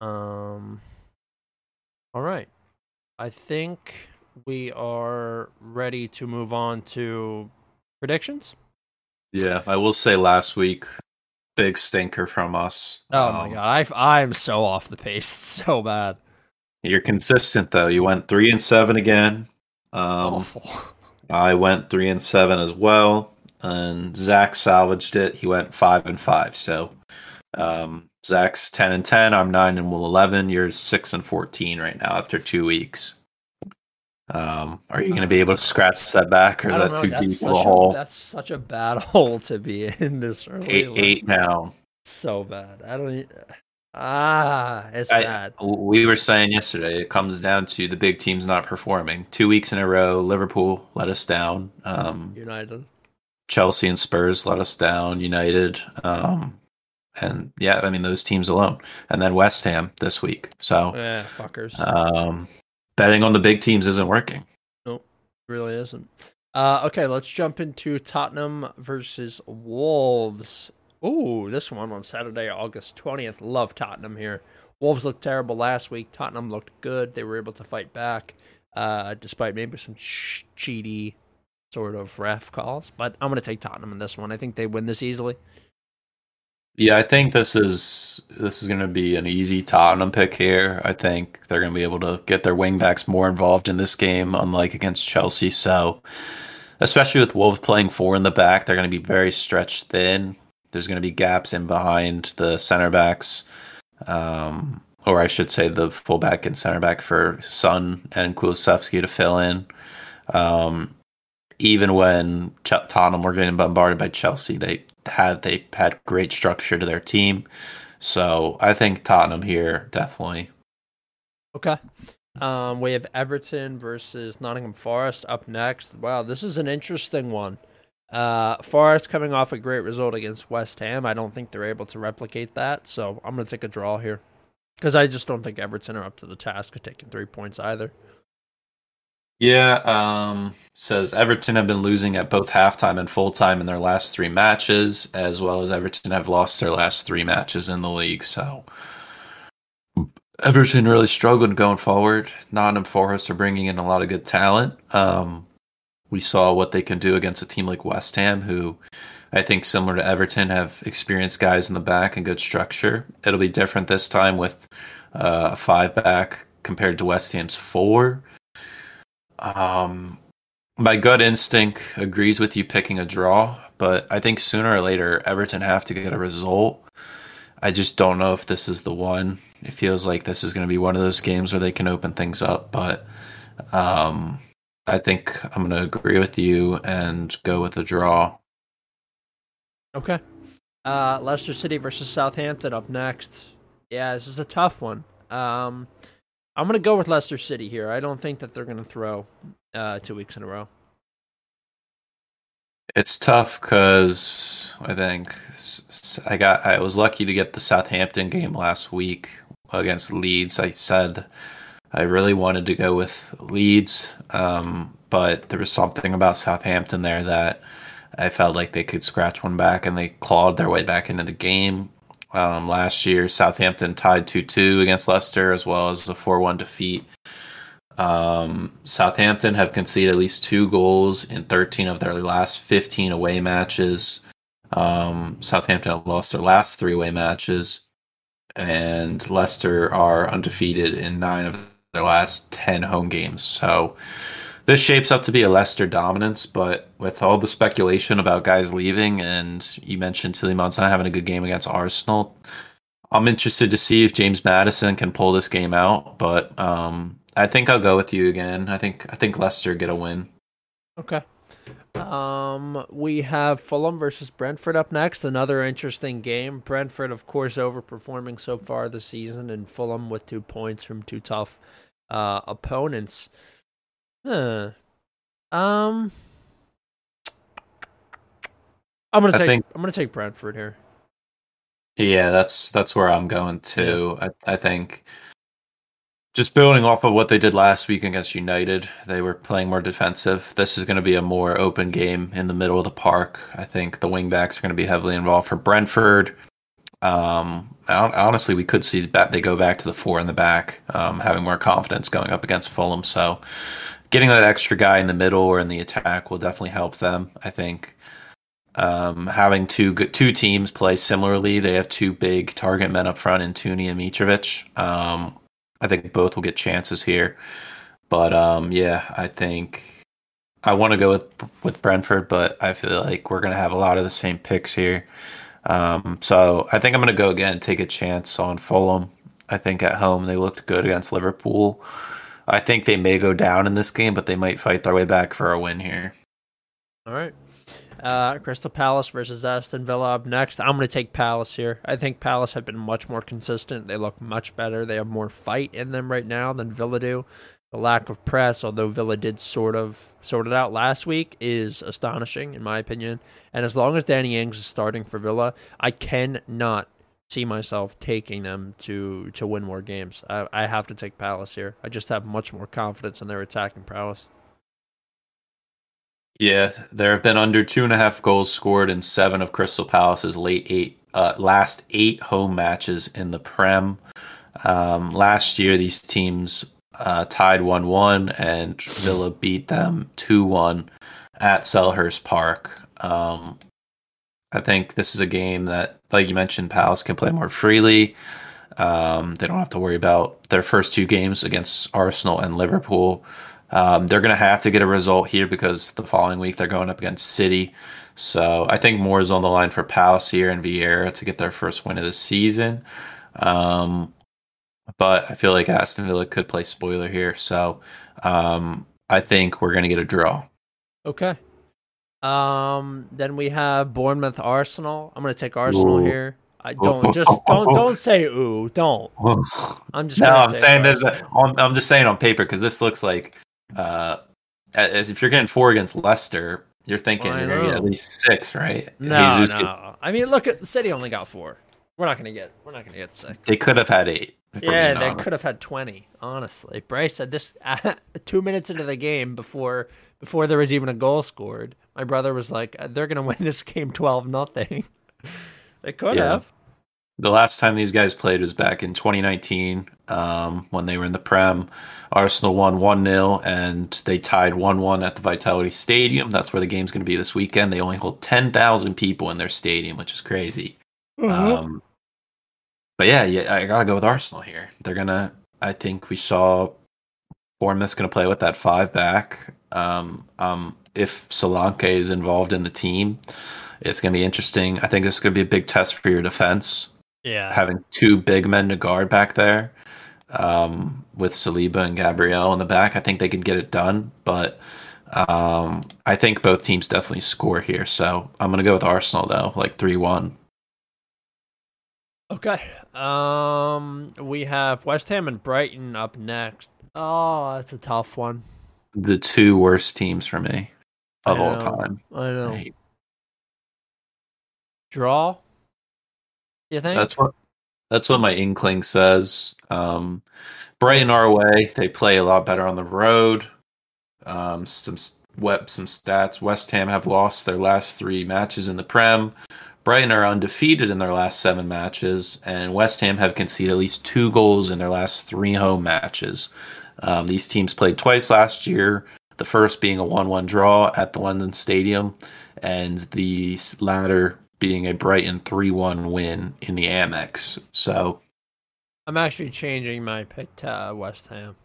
Um. All right. I think we are ready to move on to predictions. Yeah, I will say last week, big stinker from us. Oh um, my god, I I'm so off the pace, it's so bad. You're consistent though. You went three and seven again. Um, Awful. I went three and seven as well, and Zach salvaged it. He went five and five. So um, Zach's ten and ten. I'm nine and Will eleven. You're six and fourteen right now after two weeks. Um, are you going to be able to scratch that back, or is that know, too deep of a hole? That's such a bad hole to be in this early. Eight, eight now. So bad. I don't. Ah, it's I, bad. We were saying yesterday it comes down to the big teams not performing. Two weeks in a row, Liverpool let us down. Um, United, Chelsea, and Spurs let us down. United, um, and yeah, I mean those teams alone, and then West Ham this week. So yeah, fuckers. Um, betting on the big teams isn't working. Nope, really isn't. Uh, okay, let's jump into Tottenham versus Wolves. Ooh, this one on Saturday, August 20th. Love Tottenham here. Wolves looked terrible last week. Tottenham looked good. They were able to fight back, uh, despite maybe some ch- cheaty sort of ref calls. But I'm going to take Tottenham in this one. I think they win this easily. Yeah, I think this is this is going to be an easy Tottenham pick here. I think they're going to be able to get their wingbacks more involved in this game, unlike against Chelsea. So, especially with Wolves playing four in the back, they're going to be very stretched thin. There's going to be gaps in behind the center backs, um, or I should say the fullback and center back for Son and Kulusevski to fill in. Um, even when Tottenham were getting bombarded by Chelsea, they had they had great structure to their team. So I think Tottenham here definitely. Okay. Um, we have Everton versus Nottingham Forest up next. Wow, this is an interesting one. Uh, Forest coming off a great result against West Ham. I don't think they're able to replicate that, so I'm going to take a draw here because I just don't think Everton are up to the task of taking three points either. Yeah, um, says Everton have been losing at both halftime and full time in their last three matches, as well as Everton have lost their last three matches in the league. So Everton really struggled going forward. Nottingham Forest are bringing in a lot of good talent. Um, we saw what they can do against a team like West Ham, who I think, similar to Everton, have experienced guys in the back and good structure. It'll be different this time with uh, a five back compared to West Ham's four. Um, my gut instinct agrees with you picking a draw, but I think sooner or later Everton have to get a result. I just don't know if this is the one. It feels like this is going to be one of those games where they can open things up, but um, I think I'm going to agree with you and go with a draw. Okay. Uh, Leicester City versus Southampton up next. Yeah, this is a tough one. Um, I'm going to go with Leicester City here. I don't think that they're going to throw uh, two weeks in a row. It's tough because I think I got I was lucky to get the Southampton game last week against Leeds. I said I really wanted to go with Leeds, um, but there was something about Southampton there that I felt like they could scratch one back, and they clawed their way back into the game. Um, last year, Southampton tied 2 2 against Leicester, as well as a 4 1 defeat. Um, Southampton have conceded at least two goals in 13 of their last 15 away matches. Um, Southampton have lost their last three away matches, and Leicester are undefeated in nine of their last 10 home games. So this shapes up to be a Leicester dominance, but with all the speculation about guys leaving, and you mentioned Tielemans not having a good game against Arsenal, I'm interested to see if James Maddison can pull this game out. But um, I think I'll go with you again. I think I think Leicester get a win. Okay. Um, we have Fulham versus Brentford up next. Another interesting game. Brentford, of course, overperforming so far this season, and Fulham with two points from two tough uh, opponents. Huh. Um, I'm gonna take. Think, I'm gonna take Brentford here. Yeah, that's that's where I'm going too. Yeah. I I think just building off of what they did last week against United, they were playing more defensive. This is going to be a more open game in the middle of the park. I think the wingbacks are going to be heavily involved for Brentford. Um, honestly, we could see that they go back to the four in the back, um, having more confidence going up against Fulham. So, getting that extra guy in the middle or in the attack will definitely help them. I think um, having two two teams play similarly, they have two big target men up front in Toney and Mitrovic. Um, I think both will get chances here, but um, yeah, I think I want to go with with Brentford, but I feel like we're gonna have a lot of the same picks here. Um, so I think I'm gonna go again and take a chance on Fulham. I think at home they looked good against Liverpool. I think they may go down in this game, but they might fight their way back for a win here. All right. Uh, Crystal Palace versus Aston Villa up next. I'm going to take Palace here. I think Palace have been much more consistent. They look much better. They have more fight in them right now than Villa do. The lack of press, although Villa did sort of sort it out last week, is astonishing in my opinion. And as long as Danny Ings is starting for Villa, I cannot see myself taking them to to win more games. I, I have to take Palace here. I just have much more confidence in their attacking prowess. Yeah, there have been under two and a half goals scored in seven of Crystal Palace's late eight uh, last eight home matches in the Prem. Um, last year, these teams uh, tied one one, and Villa beat them two one at Selhurst Park. Um, I think this is a game that, like you mentioned, Palace can play more freely. Um, they don't have to worry about their first two games against Arsenal and Liverpool. Um, they're going to have to get a result here because the following week they're going up against City. So I think more is on the line for Palace here and Vieira to get their first win of the season. Um, but I feel like Aston Villa could play spoiler here. So um, I think we're going to get a draw. Okay. Um, then we have Bournemouth Arsenal. I'm to take Arsenal ooh. here. I don't just don't don't say ooh. Don't. I'm just no. I'm saying this. I'm just saying on paper because this looks like uh, if you're getting four against Leicester, you're thinking well, you're to get at least six, right? No, Jesus no. Gets... I mean, look at the City only got four. We're not to get. We're not to get six. They could have had eight. Yeah, they honest. could have had twenty. Honestly, Bryce said this two minutes into the game before before there was even a goal scored. My brother was like, "They're going to win this game twelve nothing." they could yeah. have. The last time these guys played was back in 2019 um, when they were in the Prem. Arsenal won 1 0 and they tied 1 1 at the Vitality Stadium. That's where the game's going to be this weekend. They only hold 10,000 people in their stadium, which is crazy. Mm-hmm. Um, but yeah, yeah, I got to go with Arsenal here. They're going to, I think we saw Bournemouth's going to play with that five back. Um, um, if Solanke is involved in the team, it's going to be interesting. I think this is going to be a big test for your defense. Yeah. Having two big men to guard back there um, with Saliba and Gabriel in the back, I think they can get it done. But um, I think both teams definitely score here. So I'm going to go with Arsenal, though, like 3 1. Okay. Um, we have West Ham and Brighton up next. Oh, that's a tough one. The two worst teams for me of all time. I know. I Draw? You think? That's what that's what my inkling says. Um, Brighton are away. They play a lot better on the road. Um, some web some stats. West Ham have lost their last three matches in the Prem. Brighton are undefeated in their last seven matches, and West Ham have conceded at least two goals in their last three home matches. Um, these teams played twice last year. The first being a one-one draw at the London Stadium, and the latter being a Brighton 3 1 win in the Amex. So I'm actually changing my pick to uh, West Ham.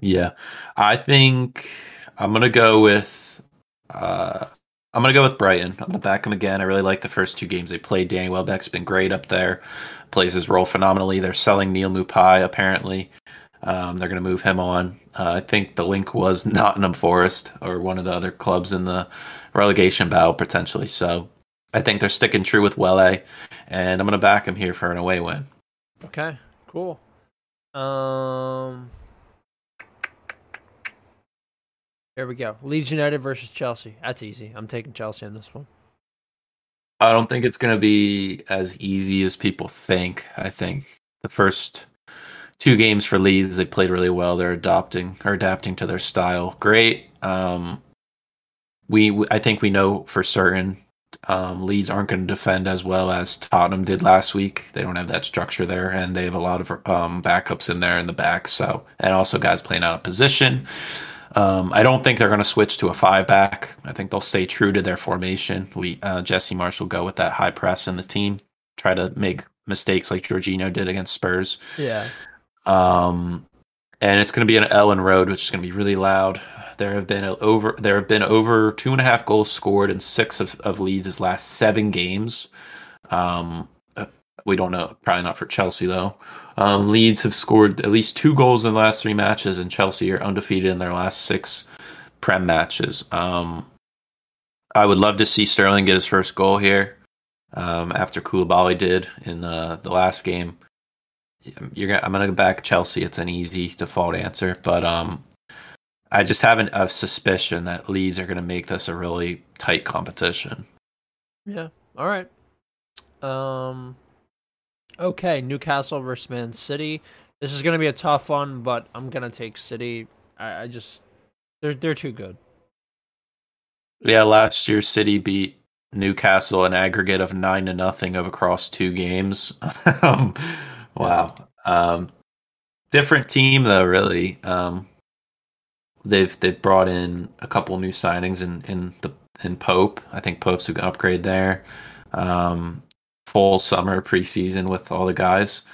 Yeah. I think I'm going to go with. Uh, I'm going to go with Brighton. I'm going to back them again. I really like the first two games they played. Danny Welbeck's been great up there, plays his role phenomenally. They're selling Neal Maupay, apparently. Um, they're going to move him on. Uh, I think the link was Nottingham Forest or one of the other clubs in the relegation battle, potentially. So I think they're sticking true with Welle, and I'm going to back him here for an away win. Okay, cool. Um, here we go. Leeds United versus Chelsea. That's easy. I'm taking Chelsea on this one. I don't think it's going to be as easy as people think. I think the first two games for Leeds, they played really well. They're adopting or adapting to their style. Great. Um, we, I think we know for certain Um, Leeds aren't going to defend as well as Tottenham did last week. They don't have that structure there, and they have a lot of um, backups in there in the back. So, and also guys playing out of position. Um, I don't think they're going to switch to a five back. I think they'll stay true to their formation. Uh, Jesse Marsch will go with that high press in the team, try to make mistakes like Jorginho did against Spurs. Yeah. Um, and it's going to be an Elland Road, which is going to be really loud. There have been over there have been over two and a half goals scored in six of, of Leeds' last seven games. Um, uh, we don't know, probably not for Chelsea though. Um, Leeds have scored at least two goals in the last three matches, and Chelsea are undefeated in their last six Prem matches. Um, I would love to see Sterling get his first goal here um, after Koulibaly did in uh, the last game. You're gonna, I'm going to go back Chelsea. It's an easy default answer, but um, I just have an, a suspicion that Leeds are going to make this a really tight competition. Yeah. All right. Um. Okay, Newcastle versus Man City. This is going to be a tough one, but I'm going to take City. I, I just they're they're too good. Yeah, last year City beat Newcastle an aggregate of nine to nothing of across two games. um, wow. Um, different team though, really. Um, they've they've brought in a couple new signings in in the in Pope. I think Pope's an upgrade there. Um, full summer preseason with all the guys.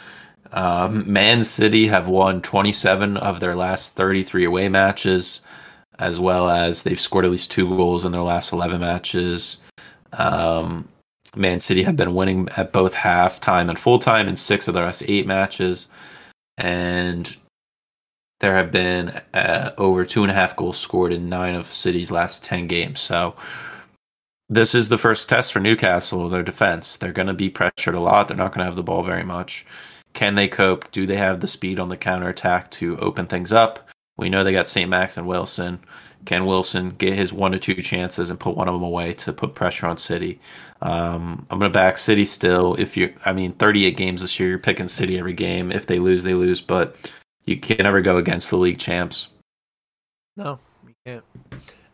Um, Man City have won 27 of their last 33 away matches, as well as they've scored at least two goals in their last 11 matches. Um, Man City have been winning at both halftime and full time in six of their last eight matches. And there have been uh, over two and a half goals scored in nine of City's last 10 games. So this is the first test for Newcastle, their defense. They're going to be pressured a lot. They're not going to have the ball very much. Can they cope? Do they have the speed on the counter attack to open things up? We know they got St. Max and Wilson. Can Wilson get his one or two chances and put one of them away to put pressure on City? Um, I'm going to back City still. If you, I mean, 38 games this year, you're picking City every game. If they lose, they lose. But you can never go against the league champs. No, you can't.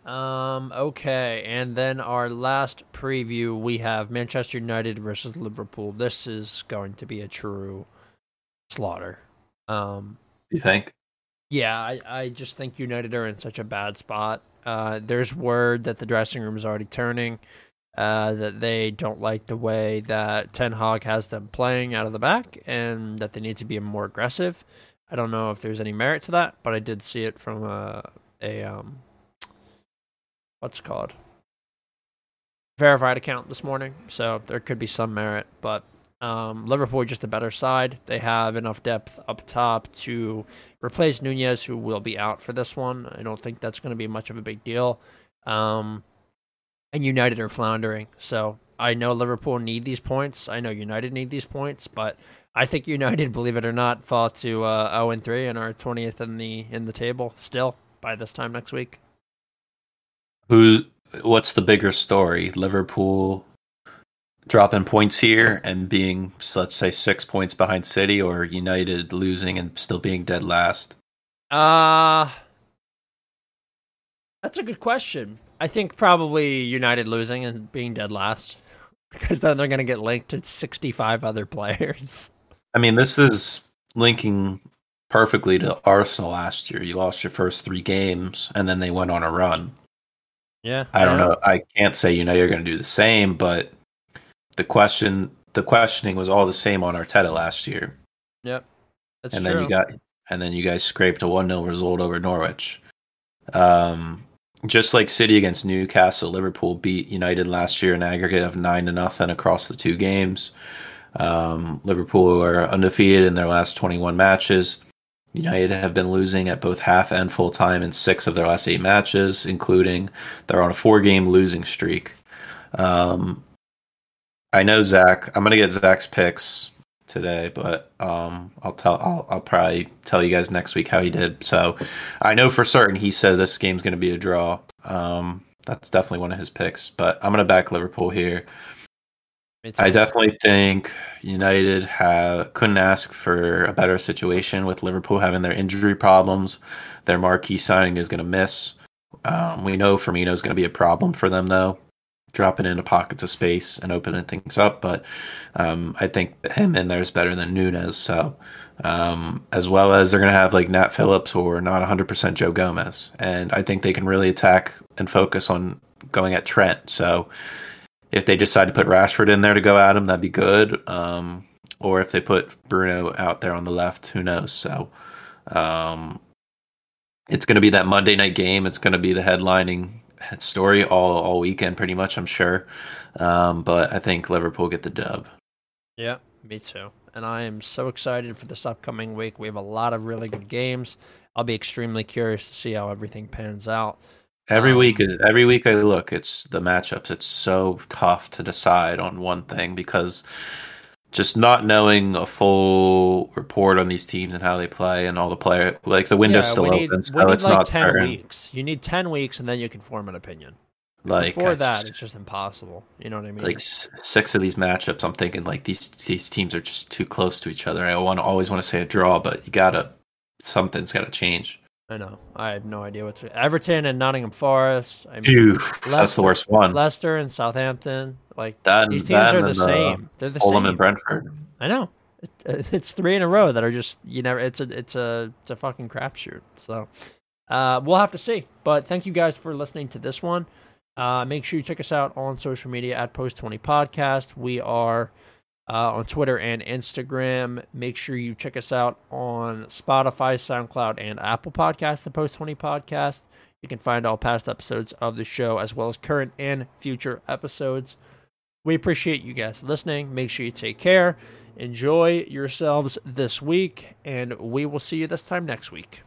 Um, okay, and then our last preview we have Manchester United versus Liverpool. This is going to be a true slaughter. Um, you think? Yeah, I, I just think United are in such a bad spot. Uh, there's word that the dressing room is already turning. Uh, that they don't like the way that Ten Hag has them playing out of the back, and that they need to be more aggressive. I don't know if there's any merit to that, but I did see it from a a um what's called verified account this morning, so there could be some merit. But um, Liverpool just a better side. They have enough depth up top to replace Nunez, who will be out for this one. I don't think that's going to be much of a big deal. Um, and United are floundering, so I know Liverpool need these points. I know United need these points, but I think United, believe it or not, fall to uh, 0 and 3 and are 20th in the in the table still by this time next week. Who? What's the bigger story? Liverpool dropping points here and being, let's say, six points behind City, or United losing and still being dead last? Uh that's a good question. I think probably United losing and being dead last because then they're going to get linked to 65 other players. I mean, this is linking perfectly to Arsenal last year. You lost your first three games, and then they went on a run. Yeah, I don't know. I can't say you know you're going to do the same, but the question, the questioning was all the same on Arteta last year. Yep, that's and true. then you got, and then you guys scraped a one 0 result over Norwich. Um, just like City against Newcastle, Liverpool beat United last year in aggregate of nine to nothing across the two games. Um, Liverpool are undefeated in their last 21 matches. United have been losing at both half and full time in six of their last eight matches, including they're on a four game losing streak. Um, I know Zach. I'm gonna get Zach's picks today, but um, I'll tell. I'll, I'll probably tell you guys next week how he did. So I know for certain he said this game's gonna be a draw. Um, that's definitely one of his picks. But I'm gonna back Liverpool here. I definitely think United have couldn't ask for a better situation with Liverpool having their injury problems. Their marquee signing is going to miss. Um, we know Firmino is going to be a problem for them, though. Dropping into pockets of space and opening things up. But um, I think him in there is better than Nunez. So um, as well as they're going to have like Nat Phillips or not 100% Joe Gomez, and I think they can really attack and focus on going at Trent. So if they decide to put Rashford in there to go at him, that'd be good. Um, or if they put Bruno out there on the left, who knows? So um, it's going to be that Monday night game. It's going to be the headlining story all all weekend, pretty much. I'm sure, um, but I think Liverpool get the dub. Yeah, me too. And I am so excited for this upcoming week. We have a lot of really good games. I'll be extremely curious to see how everything pans out. Every um, week is every week I look, it's the matchups. It's so tough to decide on one thing because just not knowing a full report on these teams and how they play and all the player like the window's yeah, still need, open, so it's like not 10 certain. weeks. You need ten weeks and then you can form an opinion. Like before that, just, it's just impossible. You know what I mean? Like six of these matchups, I'm thinking like these these teams are just too close to each other. I want always want to say a draw, but you gotta something's gotta change. I know. I have no idea what what's Everton and Nottingham Forest. I mean, Leicester, that's the worst one. Leicester and Southampton. Like that, these teams are the, the same. They're the Fulham same. and Brentford. I know. It, it's three in a row that are just you know it's a it's a it's a fucking crapshoot. So uh, we'll have to see. But thank you guys for listening to this one. Uh, make sure you check us out on social media at Post Twenty Podcast. We are uh, on Twitter and Instagram. Make sure you check us out on Spotify, SoundCloud, and Apple Podcasts, the Post 20 Podcast. You can find all past episodes of the show as well as current and future episodes. We appreciate you guys listening. Make sure you take care. Enjoy yourselves this week, and we will see you this time next week.